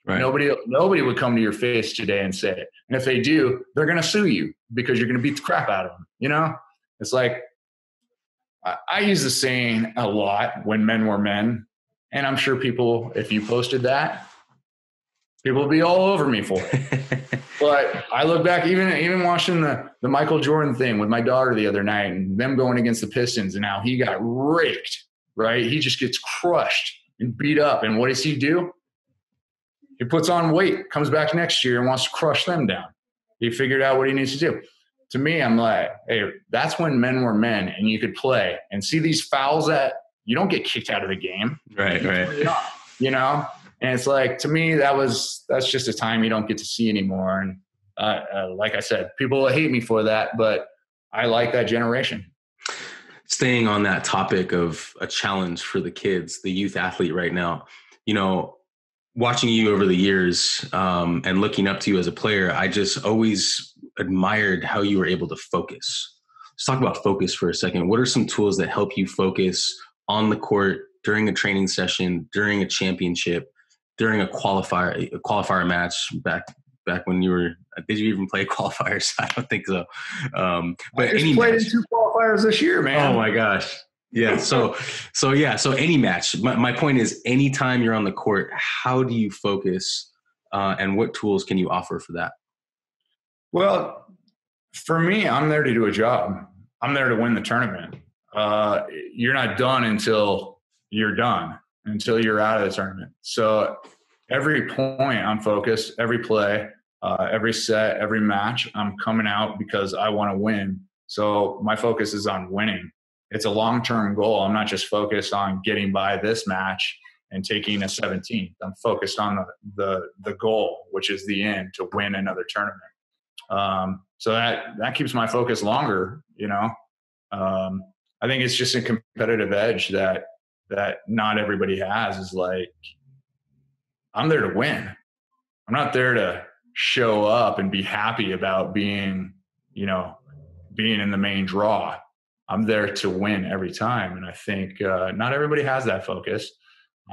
Right. Nobody, nobody would come to your face today and say it. And if they do, they're going to sue you because you're going to beat the crap out of them. You know, it's like I, I use the saying a lot when men were men, and I'm sure people, if you posted that, people would be all over me for it. but I look back, even even watching the the Michael Jordan thing with my daughter the other night, and them going against the Pistons, and how he got raked. Right, he just gets crushed and beat up. And what does he do? He puts on weight, comes back next year and wants to crush them down. He figured out what he needs to do. To me, I'm like, hey, that's when men were men and you could play and see these fouls that you don't get kicked out of the game. Right, right. You know? And it's like, to me, that was, that's just a time you don't get to see anymore. And uh, uh, like I said, people hate me for that, but I like that generation staying on that topic of a challenge for the kids, the youth athlete right now, you know, watching you over the years um, and looking up to you as a player, I just always admired how you were able to focus. Let's talk about focus for a second. What are some tools that help you focus on the court during a training session, during a championship, during a qualifier a qualifier match back back when you were did you even play qualifiers? I don't think so. Um, but I just played match. in two qualifiers this year, man. Oh my gosh. Yeah. So, so yeah. So any match. My, my point is, anytime you're on the court, how do you focus, uh, and what tools can you offer for that? Well, for me, I'm there to do a job. I'm there to win the tournament. Uh, you're not done until you're done, until you're out of the tournament. So every point, I'm focused. Every play, uh, every set, every match, I'm coming out because I want to win. So my focus is on winning it's a long term goal. I'm not just focused on getting by this match and taking a 17th. I'm focused on the the, the goal, which is the end to win another tournament. Um, so that that keeps my focus longer. You know, um, I think it's just a competitive edge that that not everybody has. Is like I'm there to win. I'm not there to show up and be happy about being, you know, being in the main draw. I'm there to win every time. And I think uh, not everybody has that focus.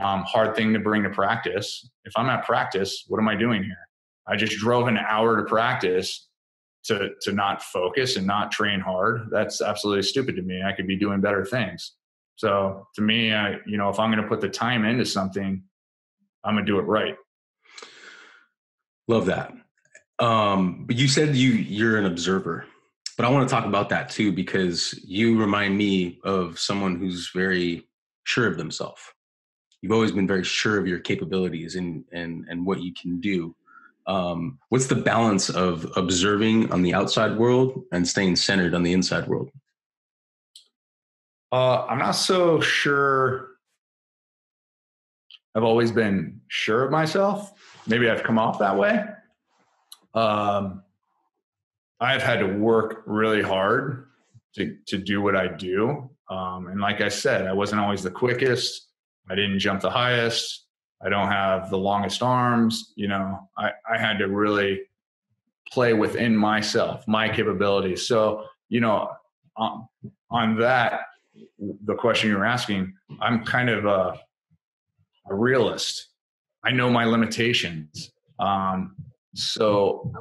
Um, hard thing to bring to practice. If I'm at practice, what am I doing here? I just drove an hour to practice to to not focus and not train hard. That's absolutely stupid to me. I could be doing better things. So to me, I, you know, if I'm going to put the time into something, I'm going to do it right. Love that. Um, but you said you you're an observer, but I want to talk about that too because you remind me of someone who's very sure of themselves. You've always been very sure of your capabilities and and and what you can do. Um, what's the balance of observing on the outside world and staying centered on the inside world? Uh, I'm not so sure. I've always been sure of myself. Maybe I've come off that way. Um, I've had to work really hard to to do what I do. Um, and like I said, I wasn't always the quickest. I didn't jump the highest. I don't have the longest arms. You know, I, I had to really play within myself, my capabilities. So, you know, on, on that, the question you're asking, I'm kind of a, a realist. I know my limitations. Um, so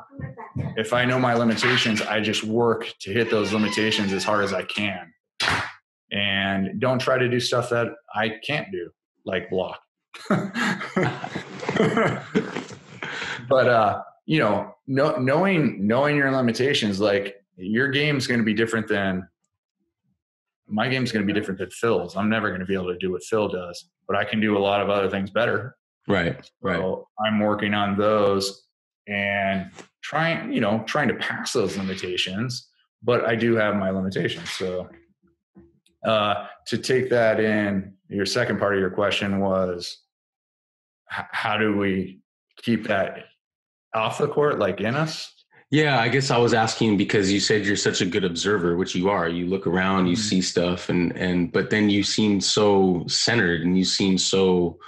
if I know my limitations, I just work to hit those limitations as hard as I can. And don't try to do stuff that I can't do, like block. but uh, you know, know, knowing knowing your limitations, like your game's going to be different than my game's going to be different than Phil's. I'm never going to be able to do what Phil does, but I can do a lot of other things better. Right. Right. So I'm working on those and trying, you know, trying to pass those limitations, but I do have my limitations. So uh, to take that in, your second part of your question was how do we keep that off the court, like in us? Yeah, I guess I was asking because you said you're such a good observer, which you are. You look around, you mm-hmm. see stuff, and and but then you seem so centered, and you seem so,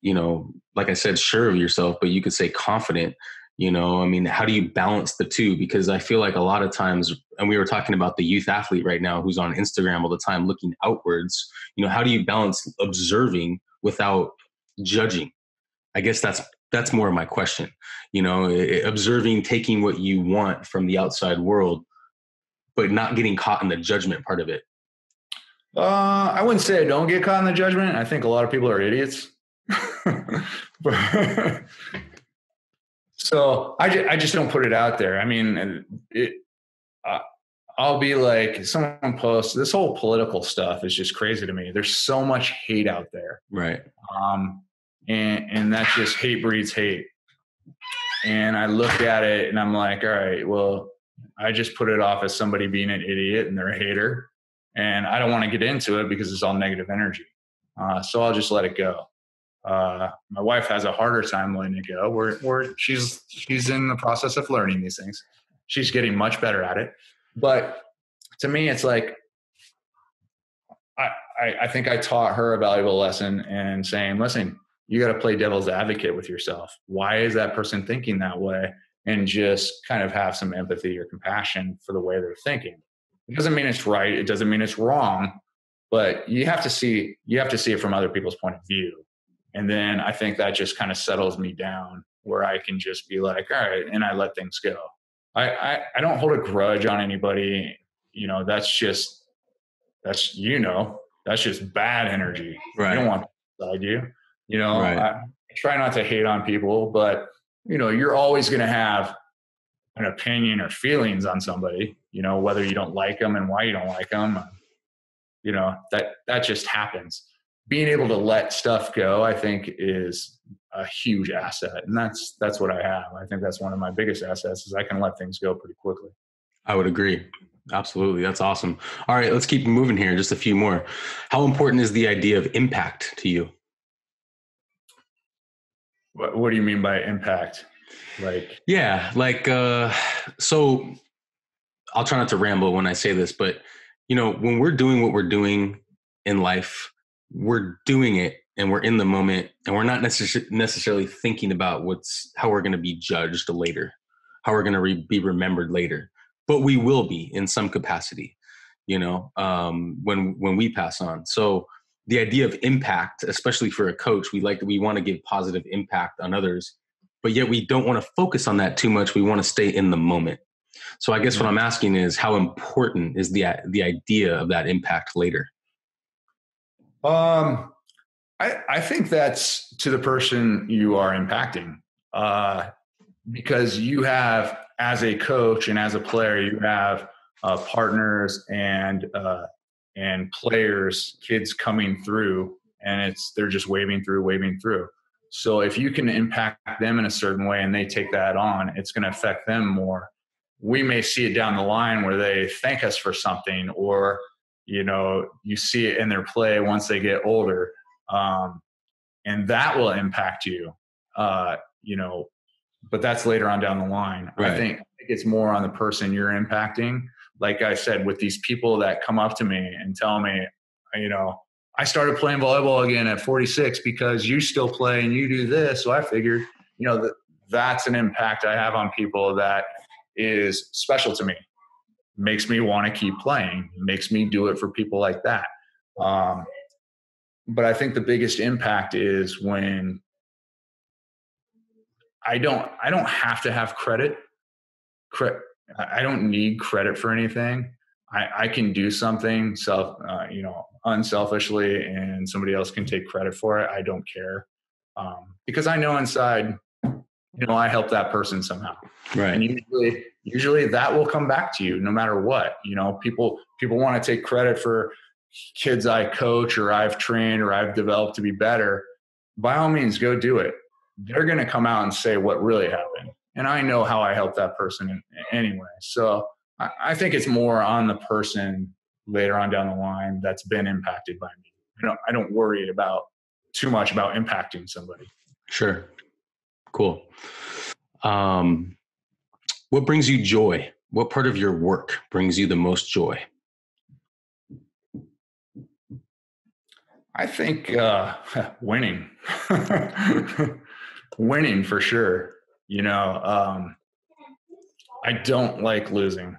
you know, like I said, sure of yourself, but you could say confident. You know, I mean, how do you balance the two? Because I feel like a lot of times, and we were talking about the youth athlete right now who's on Instagram all the time, looking outwards. You know, how do you balance observing without judging? I guess that's that's more of my question. You know observing taking what you want from the outside world but not getting caught in the judgment part of it. Uh, i wouldn't say i don't get caught in the judgment. I think a lot of people are idiots. So I, ju- I just don't put it out there. I mean it, uh, i'll be like someone posts this whole political stuff is just crazy to me. There's so much hate out there. Right. Um, and and that's just hate breeds hate. And I look at it and I'm like, all right, well, I just put it off as somebody being an idiot and they're a hater, and I don't want to get into it because it's all negative energy. Uh, so I'll just let it go. Uh, my wife has a harder time letting it go. Where where she's she's in the process of learning these things. She's getting much better at it. But to me, it's like I, I, I think I taught her a valuable lesson and saying, listen, you got to play devil's advocate with yourself. Why is that person thinking that way? And just kind of have some empathy or compassion for the way they're thinking. It doesn't mean it's right. It doesn't mean it's wrong, but you have to see you have to see it from other people's point of view. And then I think that just kind of settles me down where I can just be like, all right, and I let things go. I, I, I don't hold a grudge on anybody. You know, that's just that's you know, that's just bad energy. Right. You don't want beside you. You know, right. I, I try not to hate on people, but you know, you're always going to have an opinion or feelings on somebody. You know, whether you don't like them and why you don't like them. You know, that that just happens. Being able to let stuff go, I think, is a huge asset, and that's that's what I have. I think that's one of my biggest assets is I can let things go pretty quickly. I would agree. Absolutely. That's awesome. All right, let's keep moving here. Just a few more. How important is the idea of impact to you? What, what do you mean by impact? Like, yeah, like, uh, so I'll try not to ramble when I say this, but you know, when we're doing what we're doing in life, we're doing it and we're in the moment and we're not necess- necessarily thinking about what's how we're going to be judged later, how we're going to re- be remembered later, but we will be in some capacity, you know, um, when when we pass on. So the idea of impact, especially for a coach, we like we want to give positive impact on others, but yet we don't want to focus on that too much. We want to stay in the moment. So I guess what I'm asking is how important is the the idea of that impact later? Um, I, I think that's to the person you are impacting. Uh, because you have, as a coach and as a player, you have uh, partners and uh, and players, kids coming through, and it's they're just waving through, waving through. So if you can impact them in a certain way and they take that on, it's going to affect them more. We may see it down the line where they thank us for something, or you know, you see it in their play once they get older, um, and that will impact you. Uh, you know, but that's later on down the line. Right. I think it's more on the person you're impacting. Like I said, with these people that come up to me and tell me, you know, I started playing volleyball again at 46 because you still play and you do this. So I figured, you know, that that's an impact I have on people that is special to me. Makes me want to keep playing. Makes me do it for people like that. Um, but I think the biggest impact is when I don't I don't have to have credit. Cre- I don't need credit for anything. I, I can do something self, uh, you know, unselfishly, and somebody else can take credit for it. I don't care um, because I know inside, you know, I help that person somehow. Right. And usually, usually that will come back to you no matter what. You know, people people want to take credit for kids I coach or I've trained or I've developed to be better. By all means, go do it they're going to come out and say what really happened. And I know how I helped that person anyway. So I, I think it's more on the person later on down the line that's been impacted by me. I don't, I don't worry about too much about impacting somebody. Sure. Cool. Um, what brings you joy? What part of your work brings you the most joy? I think uh, winning. winning for sure. You know, um, I don't like losing.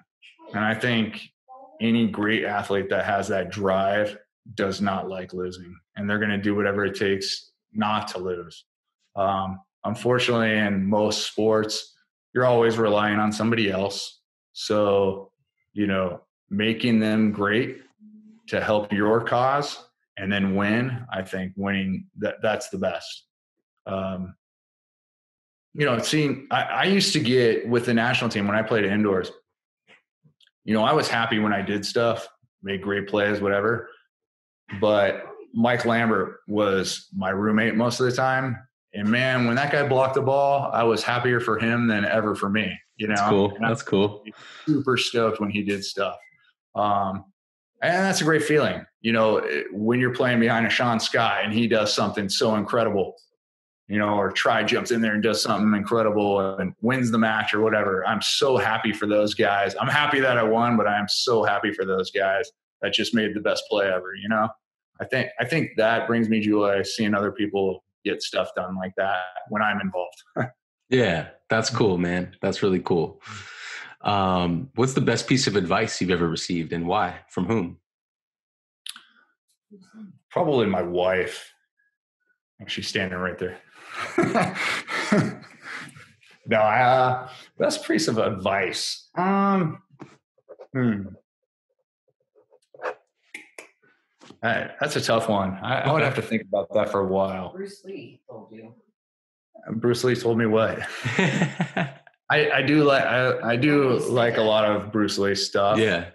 And I think any great athlete that has that drive does not like losing. And they're going to do whatever it takes not to lose. Um, unfortunately, in most sports, you're always relying on somebody else. So, you know, making them great to help your cause and then win, I think winning that that's the best. Um, you know, seeing I, I used to get with the national team when I played indoors. You know, I was happy when I did stuff, made great plays, whatever. But Mike Lambert was my roommate most of the time. And man, when that guy blocked the ball, I was happier for him than ever for me. You know, that's cool. That's cool. Super stoked when he did stuff. Um, and that's a great feeling. You know, when you're playing behind a Sean Scott and he does something so incredible, you know, or Tri jumps in there and does something incredible and wins the match or whatever. I'm so happy for those guys. I'm happy that I won, but I'm so happy for those guys that just made the best play ever, you know? I think I think that brings me joy seeing other people get stuff done like that when I'm involved. yeah, that's cool, man. That's really cool. Um, what's the best piece of advice you've ever received and why? From whom? Probably my wife. She's standing right there. no, uh, best piece of advice. Um, hmm. Uh, that's a tough one. I, I, would have to think about that for a while. Bruce Lee told you. Bruce Lee told me what? I, I do like I, I do like a lot of Bruce Lee stuff. Yeah.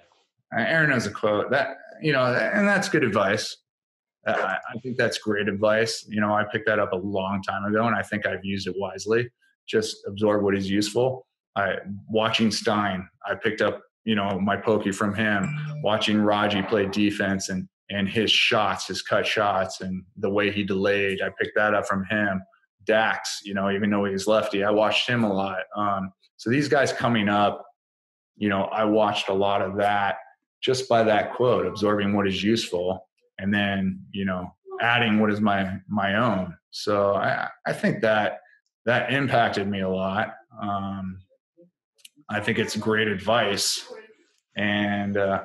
Aaron has a quote that you know, and that's good advice. I, I think that's great advice. You know, I picked that up a long time ago, and I think I've used it wisely. Just absorb what is useful. I watching Stein, I picked up you know my pokey from him. Watching Raji play defense and and his shots, his cut shots, and the way he delayed, I picked that up from him. Dax, you know, even though he's lefty, I watched him a lot. Um, so these guys coming up, you know, I watched a lot of that just by that quote, absorbing what is useful and then you know adding what is my my own. So i i think that that impacted me a lot. Um, i think it's great advice. And uh,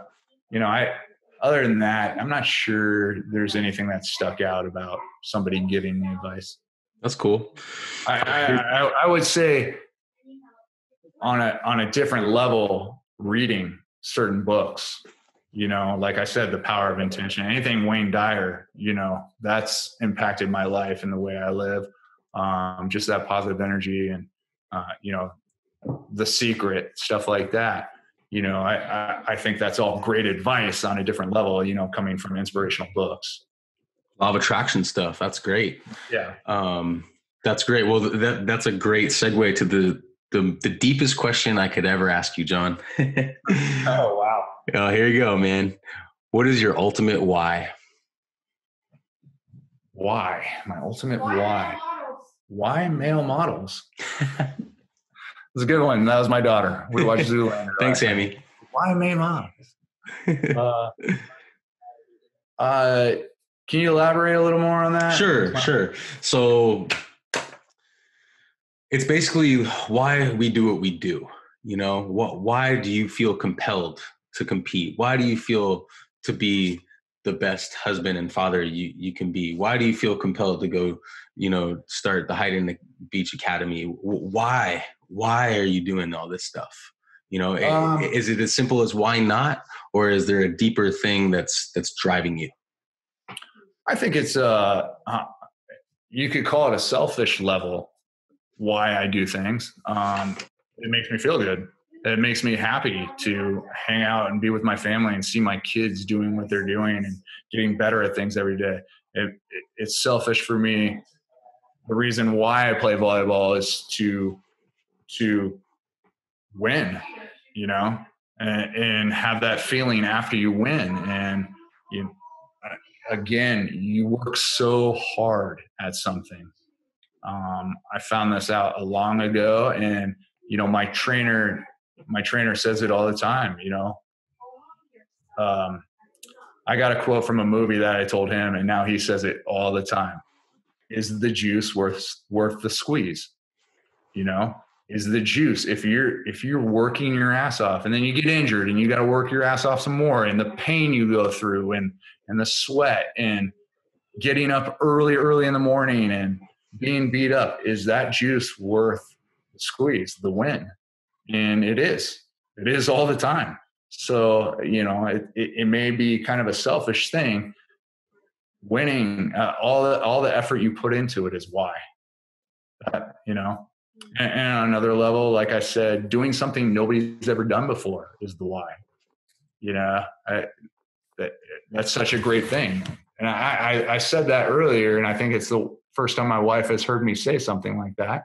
you know i other than that i'm not sure there's anything that stuck out about somebody giving me advice. That's cool. I i, I would say on a on a different level reading certain books you know, like I said, the power of intention. Anything Wayne Dyer, you know, that's impacted my life and the way I live. Um, just that positive energy and uh, you know, the secret stuff like that. You know, I, I I think that's all great advice on a different level. You know, coming from inspirational books. Law of attraction stuff. That's great. Yeah. Um, that's great. Well, that that's a great segue to the the, the deepest question I could ever ask you, John. oh wow. Oh, here you go, man. What is your ultimate why? Why? My ultimate why. Why male models? It's a good one. That was my daughter. We watched Zoolander. Thanks, Amy. Why male models? uh, uh, can you elaborate a little more on that? Sure, sure. So it's basically why we do what we do. You know, what? Why do you feel compelled to compete? Why do you feel to be the best husband and father you, you can be? Why do you feel compelled to go, you know, start the Hide in the Beach Academy? Why? Why are you doing all this stuff? You know, um, is it as simple as why not, or is there a deeper thing that's that's driving you? I think it's uh, uh you could call it a selfish level why I do things. Um, it makes me feel good it makes me happy to hang out and be with my family and see my kids doing what they're doing and getting better at things every day. It, it, it's selfish for me. The reason why I play volleyball is to to win, you know, and, and have that feeling after you win. And you, again, you work so hard at something. Um, I found this out a long ago, and you know, my trainer my trainer says it all the time, you know. Um, I got a quote from a movie that I told him, and now he says it all the time. Is the juice worth worth the squeeze? You know, is the juice if you're if you're working your ass off and then you get injured and you got to work your ass off some more and the pain you go through and and the sweat and getting up early early in the morning and being beat up is that juice worth the squeeze the win and it is. It is all the time. So you know it, it, it may be kind of a selfish thing. Winning uh, all the all the effort you put into it is why. That, you know? And, and on another level like i said doing something nobody's ever done before is the why. You know I, that, that's such a great thing. And I, I i said that earlier and i think it's the first time my wife has heard me say something like that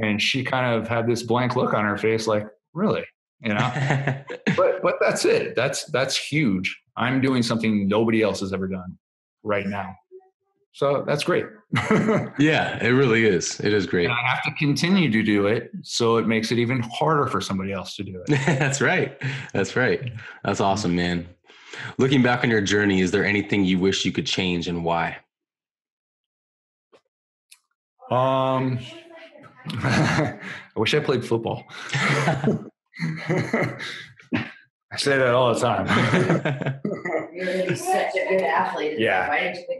and she kind of had this blank look on her face like really? You know? But but that's it. That's that's huge. I'm doing something nobody else has ever done right now. So that's great. Yeah it really is. It is great. And i have to continue to do it so it makes it even harder for somebody else to do it. That's right. That's right. That's awesome man. Looking back on your journey is there anything you wish you could change and why? Um I wish I played football. I say that all the time. You're going to be such a good athlete. Yeah.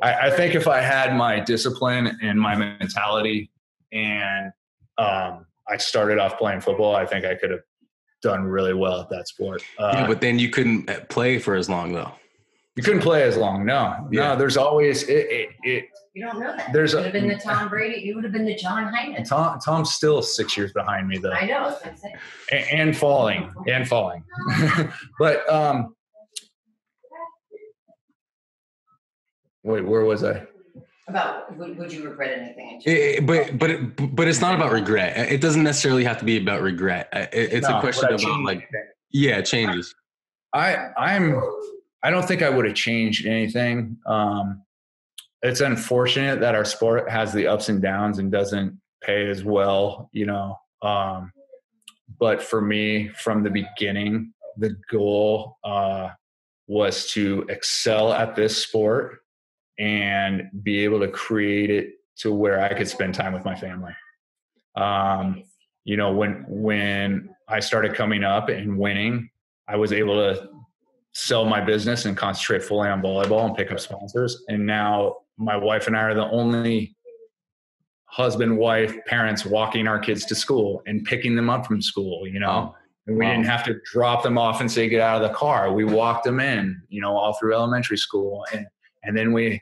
I, I, think if I had my discipline and my mentality and um, I started off playing football, I think I could have done really well at that sport. Uh, yeah, but then you couldn't uh, play for as long though. You couldn't play as long. No, yeah. no. There's always it. it, it you don't know that. There's you would have been the Tom Brady. You would have been the John Hyden. Tom Tom's still six years behind me though. I know. And, and, falling and falling, but um. Wait, where was I? About would, would you regret anything? It, but but it, but it's not about regret. It doesn't necessarily have to be about regret. It, it's no, a question about like yeah, changes. I I'm I don't think I would have changed anything. Um, it's unfortunate that our sport has the ups and downs and doesn't pay as well, you know. Um, but for me, from the beginning, the goal uh, was to excel at this sport and be able to create it to where I could spend time with my family. Um, you know, when when I started coming up and winning, I was able to sell my business and concentrate fully on volleyball and pick up sponsors. And now my wife and I are the only husband, wife, parents walking our kids to school and picking them up from school, you know. And we wow. didn't have to drop them off and say, get out of the car. We walked them in, you know, all through elementary school. And, and then we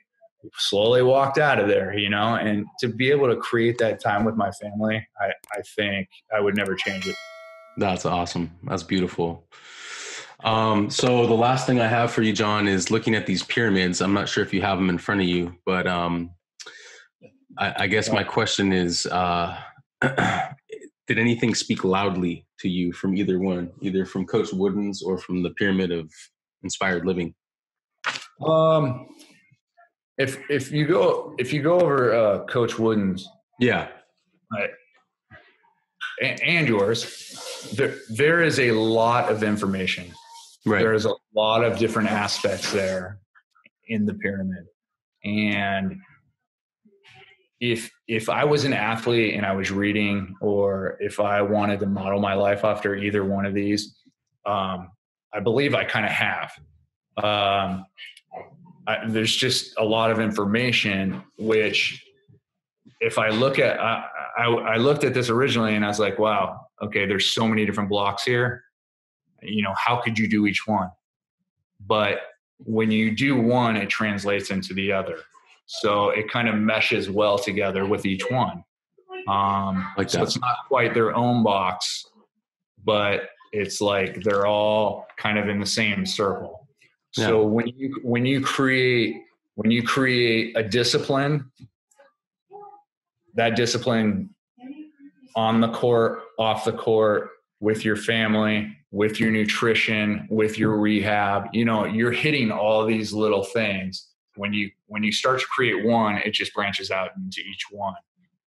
slowly walked out of there, you know, and to be able to create that time with my family, I, I think I would never change it. That's awesome. That's beautiful. Um, so the last thing I have for you, John, is looking at these pyramids. I'm not sure if you have them in front of you, but um, I, I, guess my question is, uh, did anything speak loudly to you from either one, either from Coach Wooden's or from the Pyramid of Inspired Living? Um, if if you go if you go over uh, Coach Wooden's, yeah, right, and, and yours, there there is a lot of information. Right. There is a lot of different aspects there in the pyramid, and if if I was an athlete and I was reading, or if I wanted to model my life after either one of these, um, I believe I kind of have. Um, I, there's just a lot of information which if i look at I, I, I looked at this originally and i was like wow okay there's so many different blocks here you know how could you do each one? But when you do one it translates into the other. So it kind of meshes well together with each one. Um like so it's not quite their own box but it's like they're all kind of in the same circle. Yeah. So when you when you create when you create a discipline, that discipline on the court, off the court, with your family, with your nutrition, with your rehab, you know, you're hitting all these little things. When you when you start to create one, it just branches out into each one.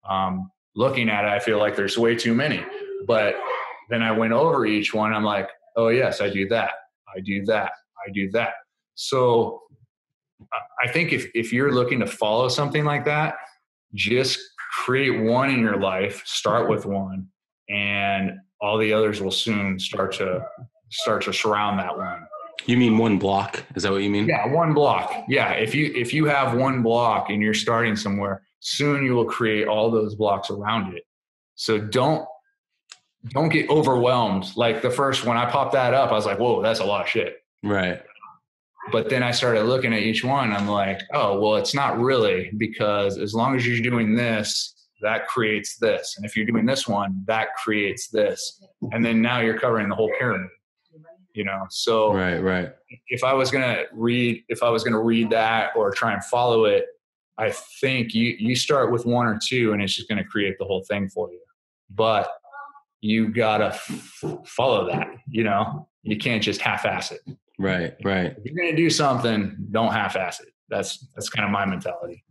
Um, looking at it, I feel like there's way too many. But then I went over each one. I'm like, oh yes, I do that. I do that. I do that. So I think if, if you're looking to follow something like that, just create one in your life, start with one, and all the others will soon start to start to surround that one. You mean one block? Is that what you mean? Yeah, one block. Yeah, if you if you have one block and you're starting somewhere, soon you will create all those blocks around it. So don't don't get overwhelmed. Like the first when I popped that up, I was like, "Whoa, that's a lot of shit." Right. But then I started looking at each one. I'm like, oh, well, it's not really because as long as you're doing this, that creates this. And if you're doing this one, that creates this. And then now you're covering the whole pyramid. You know, so right, right. If I was gonna read, if I was gonna read that or try and follow it, I think you you start with one or two, and it's just gonna create the whole thing for you. But you gotta f- follow that. You know, you can't just half-ass it. Right, right. If you're to do something, don't half-ass it. That's that's kind of my mentality.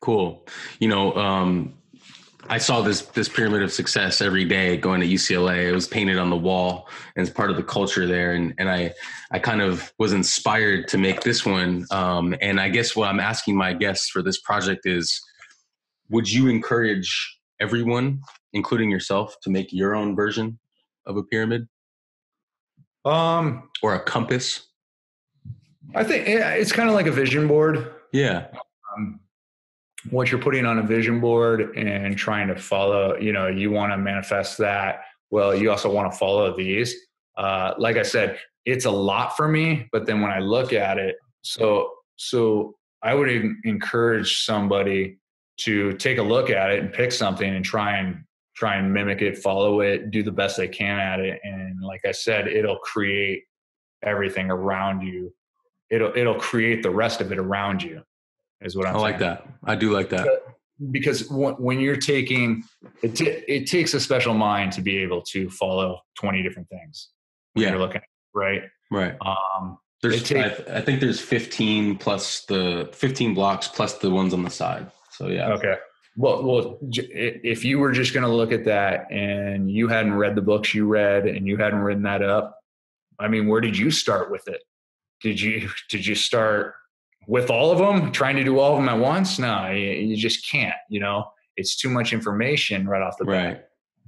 Cool. You know, um, I saw this this pyramid of success every day going to UCLA. It was painted on the wall and it's part of the culture there. And and I I kind of was inspired to make this one. Um, and I guess what I'm asking my guests for this project is, would you encourage everyone, including yourself, to make your own version of a pyramid? Um, or a compass? I think it's kind of like a vision board. Yeah. Um, what you're putting on a vision board and trying to follow, you know, you want to manifest that. Well, you also want to follow these. Uh, like I said, it's a lot for me, but then when I look at it, so so I would encourage somebody to take a look at it and pick something and try and try and mimic it, follow it, do the best they can at it, and like I said, it'll create everything around you it'll it'll create the rest of it around you is what I'm I like that. I do like that. Because when you're taking it, t- it takes a special mind to be able to follow 20 different things. yeah. You're looking right. Right. Um, there's, take, I, I, think there's 15 plus the 15 blocks plus the ones on the side. So yeah. Okay. Well, well, if you were just going to look at that and you hadn't read the books you read and you hadn't written that up, I mean, where did you start with it? did you did you start with all of them trying to do all of them at once? No you, you just can't you know? It's too much information right off the bat. Right.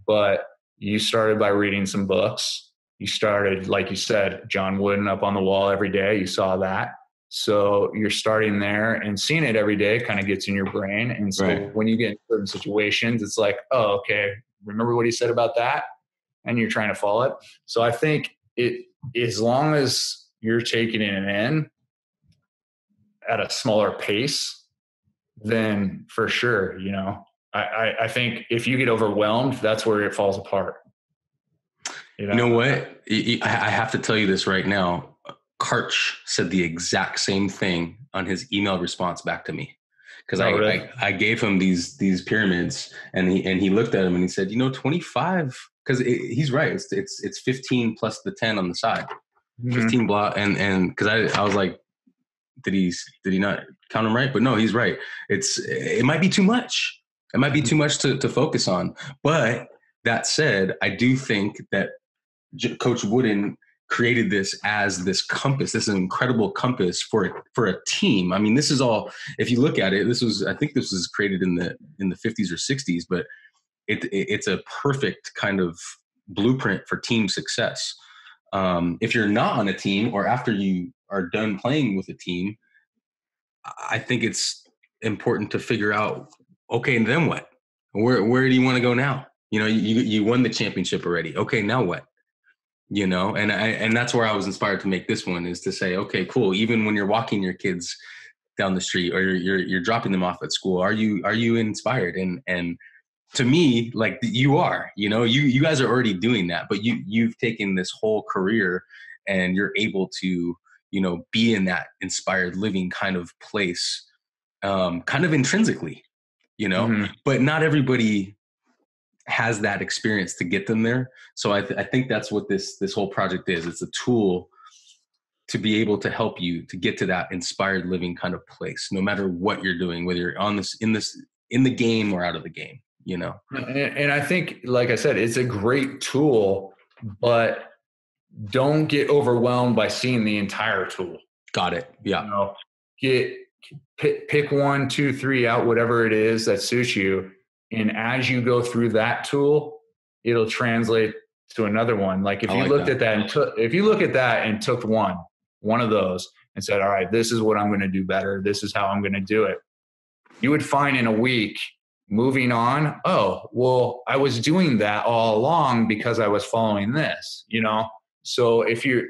but you started by reading some books. You started like you said john wooden up on the wall every day. You saw that. So you're starting there and seeing it every day kind of gets in your brain. And so right. when you get in certain situations it's like oh okay remember what he said about that? And you're trying to follow it. So I think it as long as you're taking it in at a smaller pace, then for sure, you know, I, I, I think if you get overwhelmed, that's where it falls apart. You know, you know what? I have to tell you this right now. Karch said the exact same thing on his email response back to me because oh, I, really? I, I gave him these these pyramids and he and he looked at them and he said, you know, twenty five because he's right. It's it's it's fifteen plus the ten on the side, mm-hmm. fifteen block and and because I I was like, did he did he not count him right? But no, he's right. It's it might be too much. It might be too much to to focus on. But that said, I do think that Coach Wooden created this as this compass this incredible compass for for a team i mean this is all if you look at it this was i think this was created in the in the 50s or 60s but it, it it's a perfect kind of blueprint for team success um, if you're not on a team or after you are done playing with a team i think it's important to figure out okay and then what? Where where do you want to go now? You know you you won the championship already. Okay now what? You know and i and that's where i was inspired to make this one is to say okay cool even when you're walking your kids down the street or you're you're, you're dropping them off at school are you are you inspired? And and to me like you are you know? You you guys are already doing that but you you've taken this whole career and you're able to you know be in that inspired living kind of place um kind of intrinsically you know mm-hmm. but not everybody has that experience to get them there. So I, th- I think that's what this this whole project is. It's a tool to be able to help you to get to that inspired living kind of place, no matter what you're doing, whether you're on this in this in the game or out of the game. You know, and, and I think, like I said, it's a great tool, but don't get overwhelmed by seeing the entire tool. Got it. Yeah. You know, get pick, pick one, two, three out, whatever it is that suits you, and as you go through that tool, it'll translate to another one. Like if I you like looked that. at that and took, if you look at that and took one, one of those and said, all right, this is what I'm going to do better. This is how I'm going to do it. You would find in a week moving on, oh, well, I was doing that all along because I was following this, you know? So if you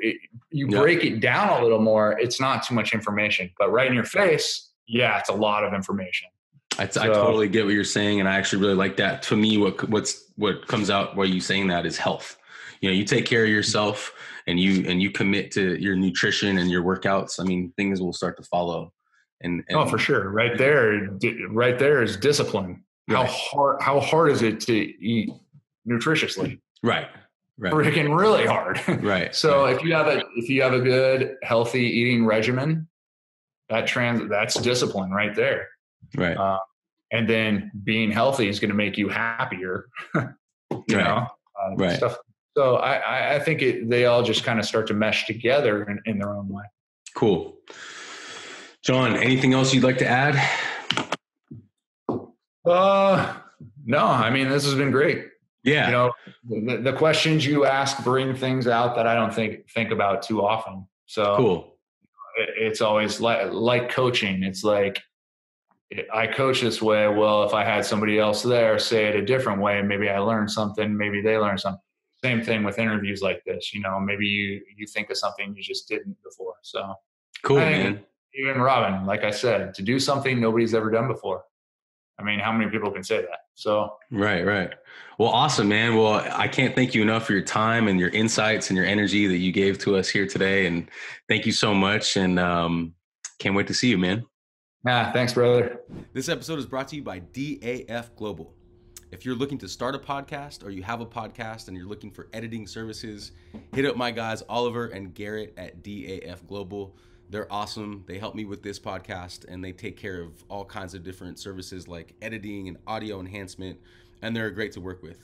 you break it down a little more, it's not too much information, but right in your face, yeah, it's a lot of information. I, so, I totally get what you're saying, and I actually really like that. To me, what what's what comes out while you saying that is health. You know, you take care of yourself, and you and you commit to your nutrition and your workouts. I mean, things will start to follow. And, oh, and oh, for sure, right there, right there is discipline. Right. How hard? How hard is it to eat nutritiously? Right. Right. Freaking really hard. Right. so right. if you have a if you have a good healthy eating regimen, that trans that's discipline right there. Right. Uh, and then being healthy is going to make you happier. you right. know, uh, right. Stuff. So I, I think it, they all just kind of start to mesh together in, in their own way. Cool. John, anything else you'd like to add? Uh, no, I mean, this has been great. Yeah. You know, the, the questions you ask bring things out that I don't think, think about too often. So cool. It, it's always like, like coaching. It's like, I coach this way. Well, if I had somebody else there say it a different way, maybe I learned something, maybe they learned something. Same thing with interviews like this. You know, maybe you you think of something you just didn't before. So cool, man. Even Robin, like I said, to do something nobody's ever done before. I mean, how many people can say that? So right, right. Well, awesome, man. Well, I can't thank you enough for your time and your insights and your energy that you gave to us here today. And thank you so much. And um, can't wait to see you, man. Ah, thanks, brother. This episode is brought to you by DAF Global. If you're looking to start a podcast or you have a podcast and you're looking for editing services, hit up my guys, Oliver and Garrett at DAF Global. They're awesome. They help me with this podcast and they take care of all kinds of different services like editing and audio enhancement, and they're great to work with.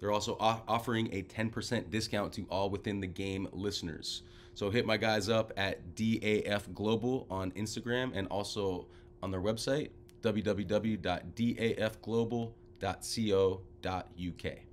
They're also offering a 10% discount to all within the game listeners. So hit my guys up at DAF Global on Instagram and also on their website, www.dafglobal.co.uk.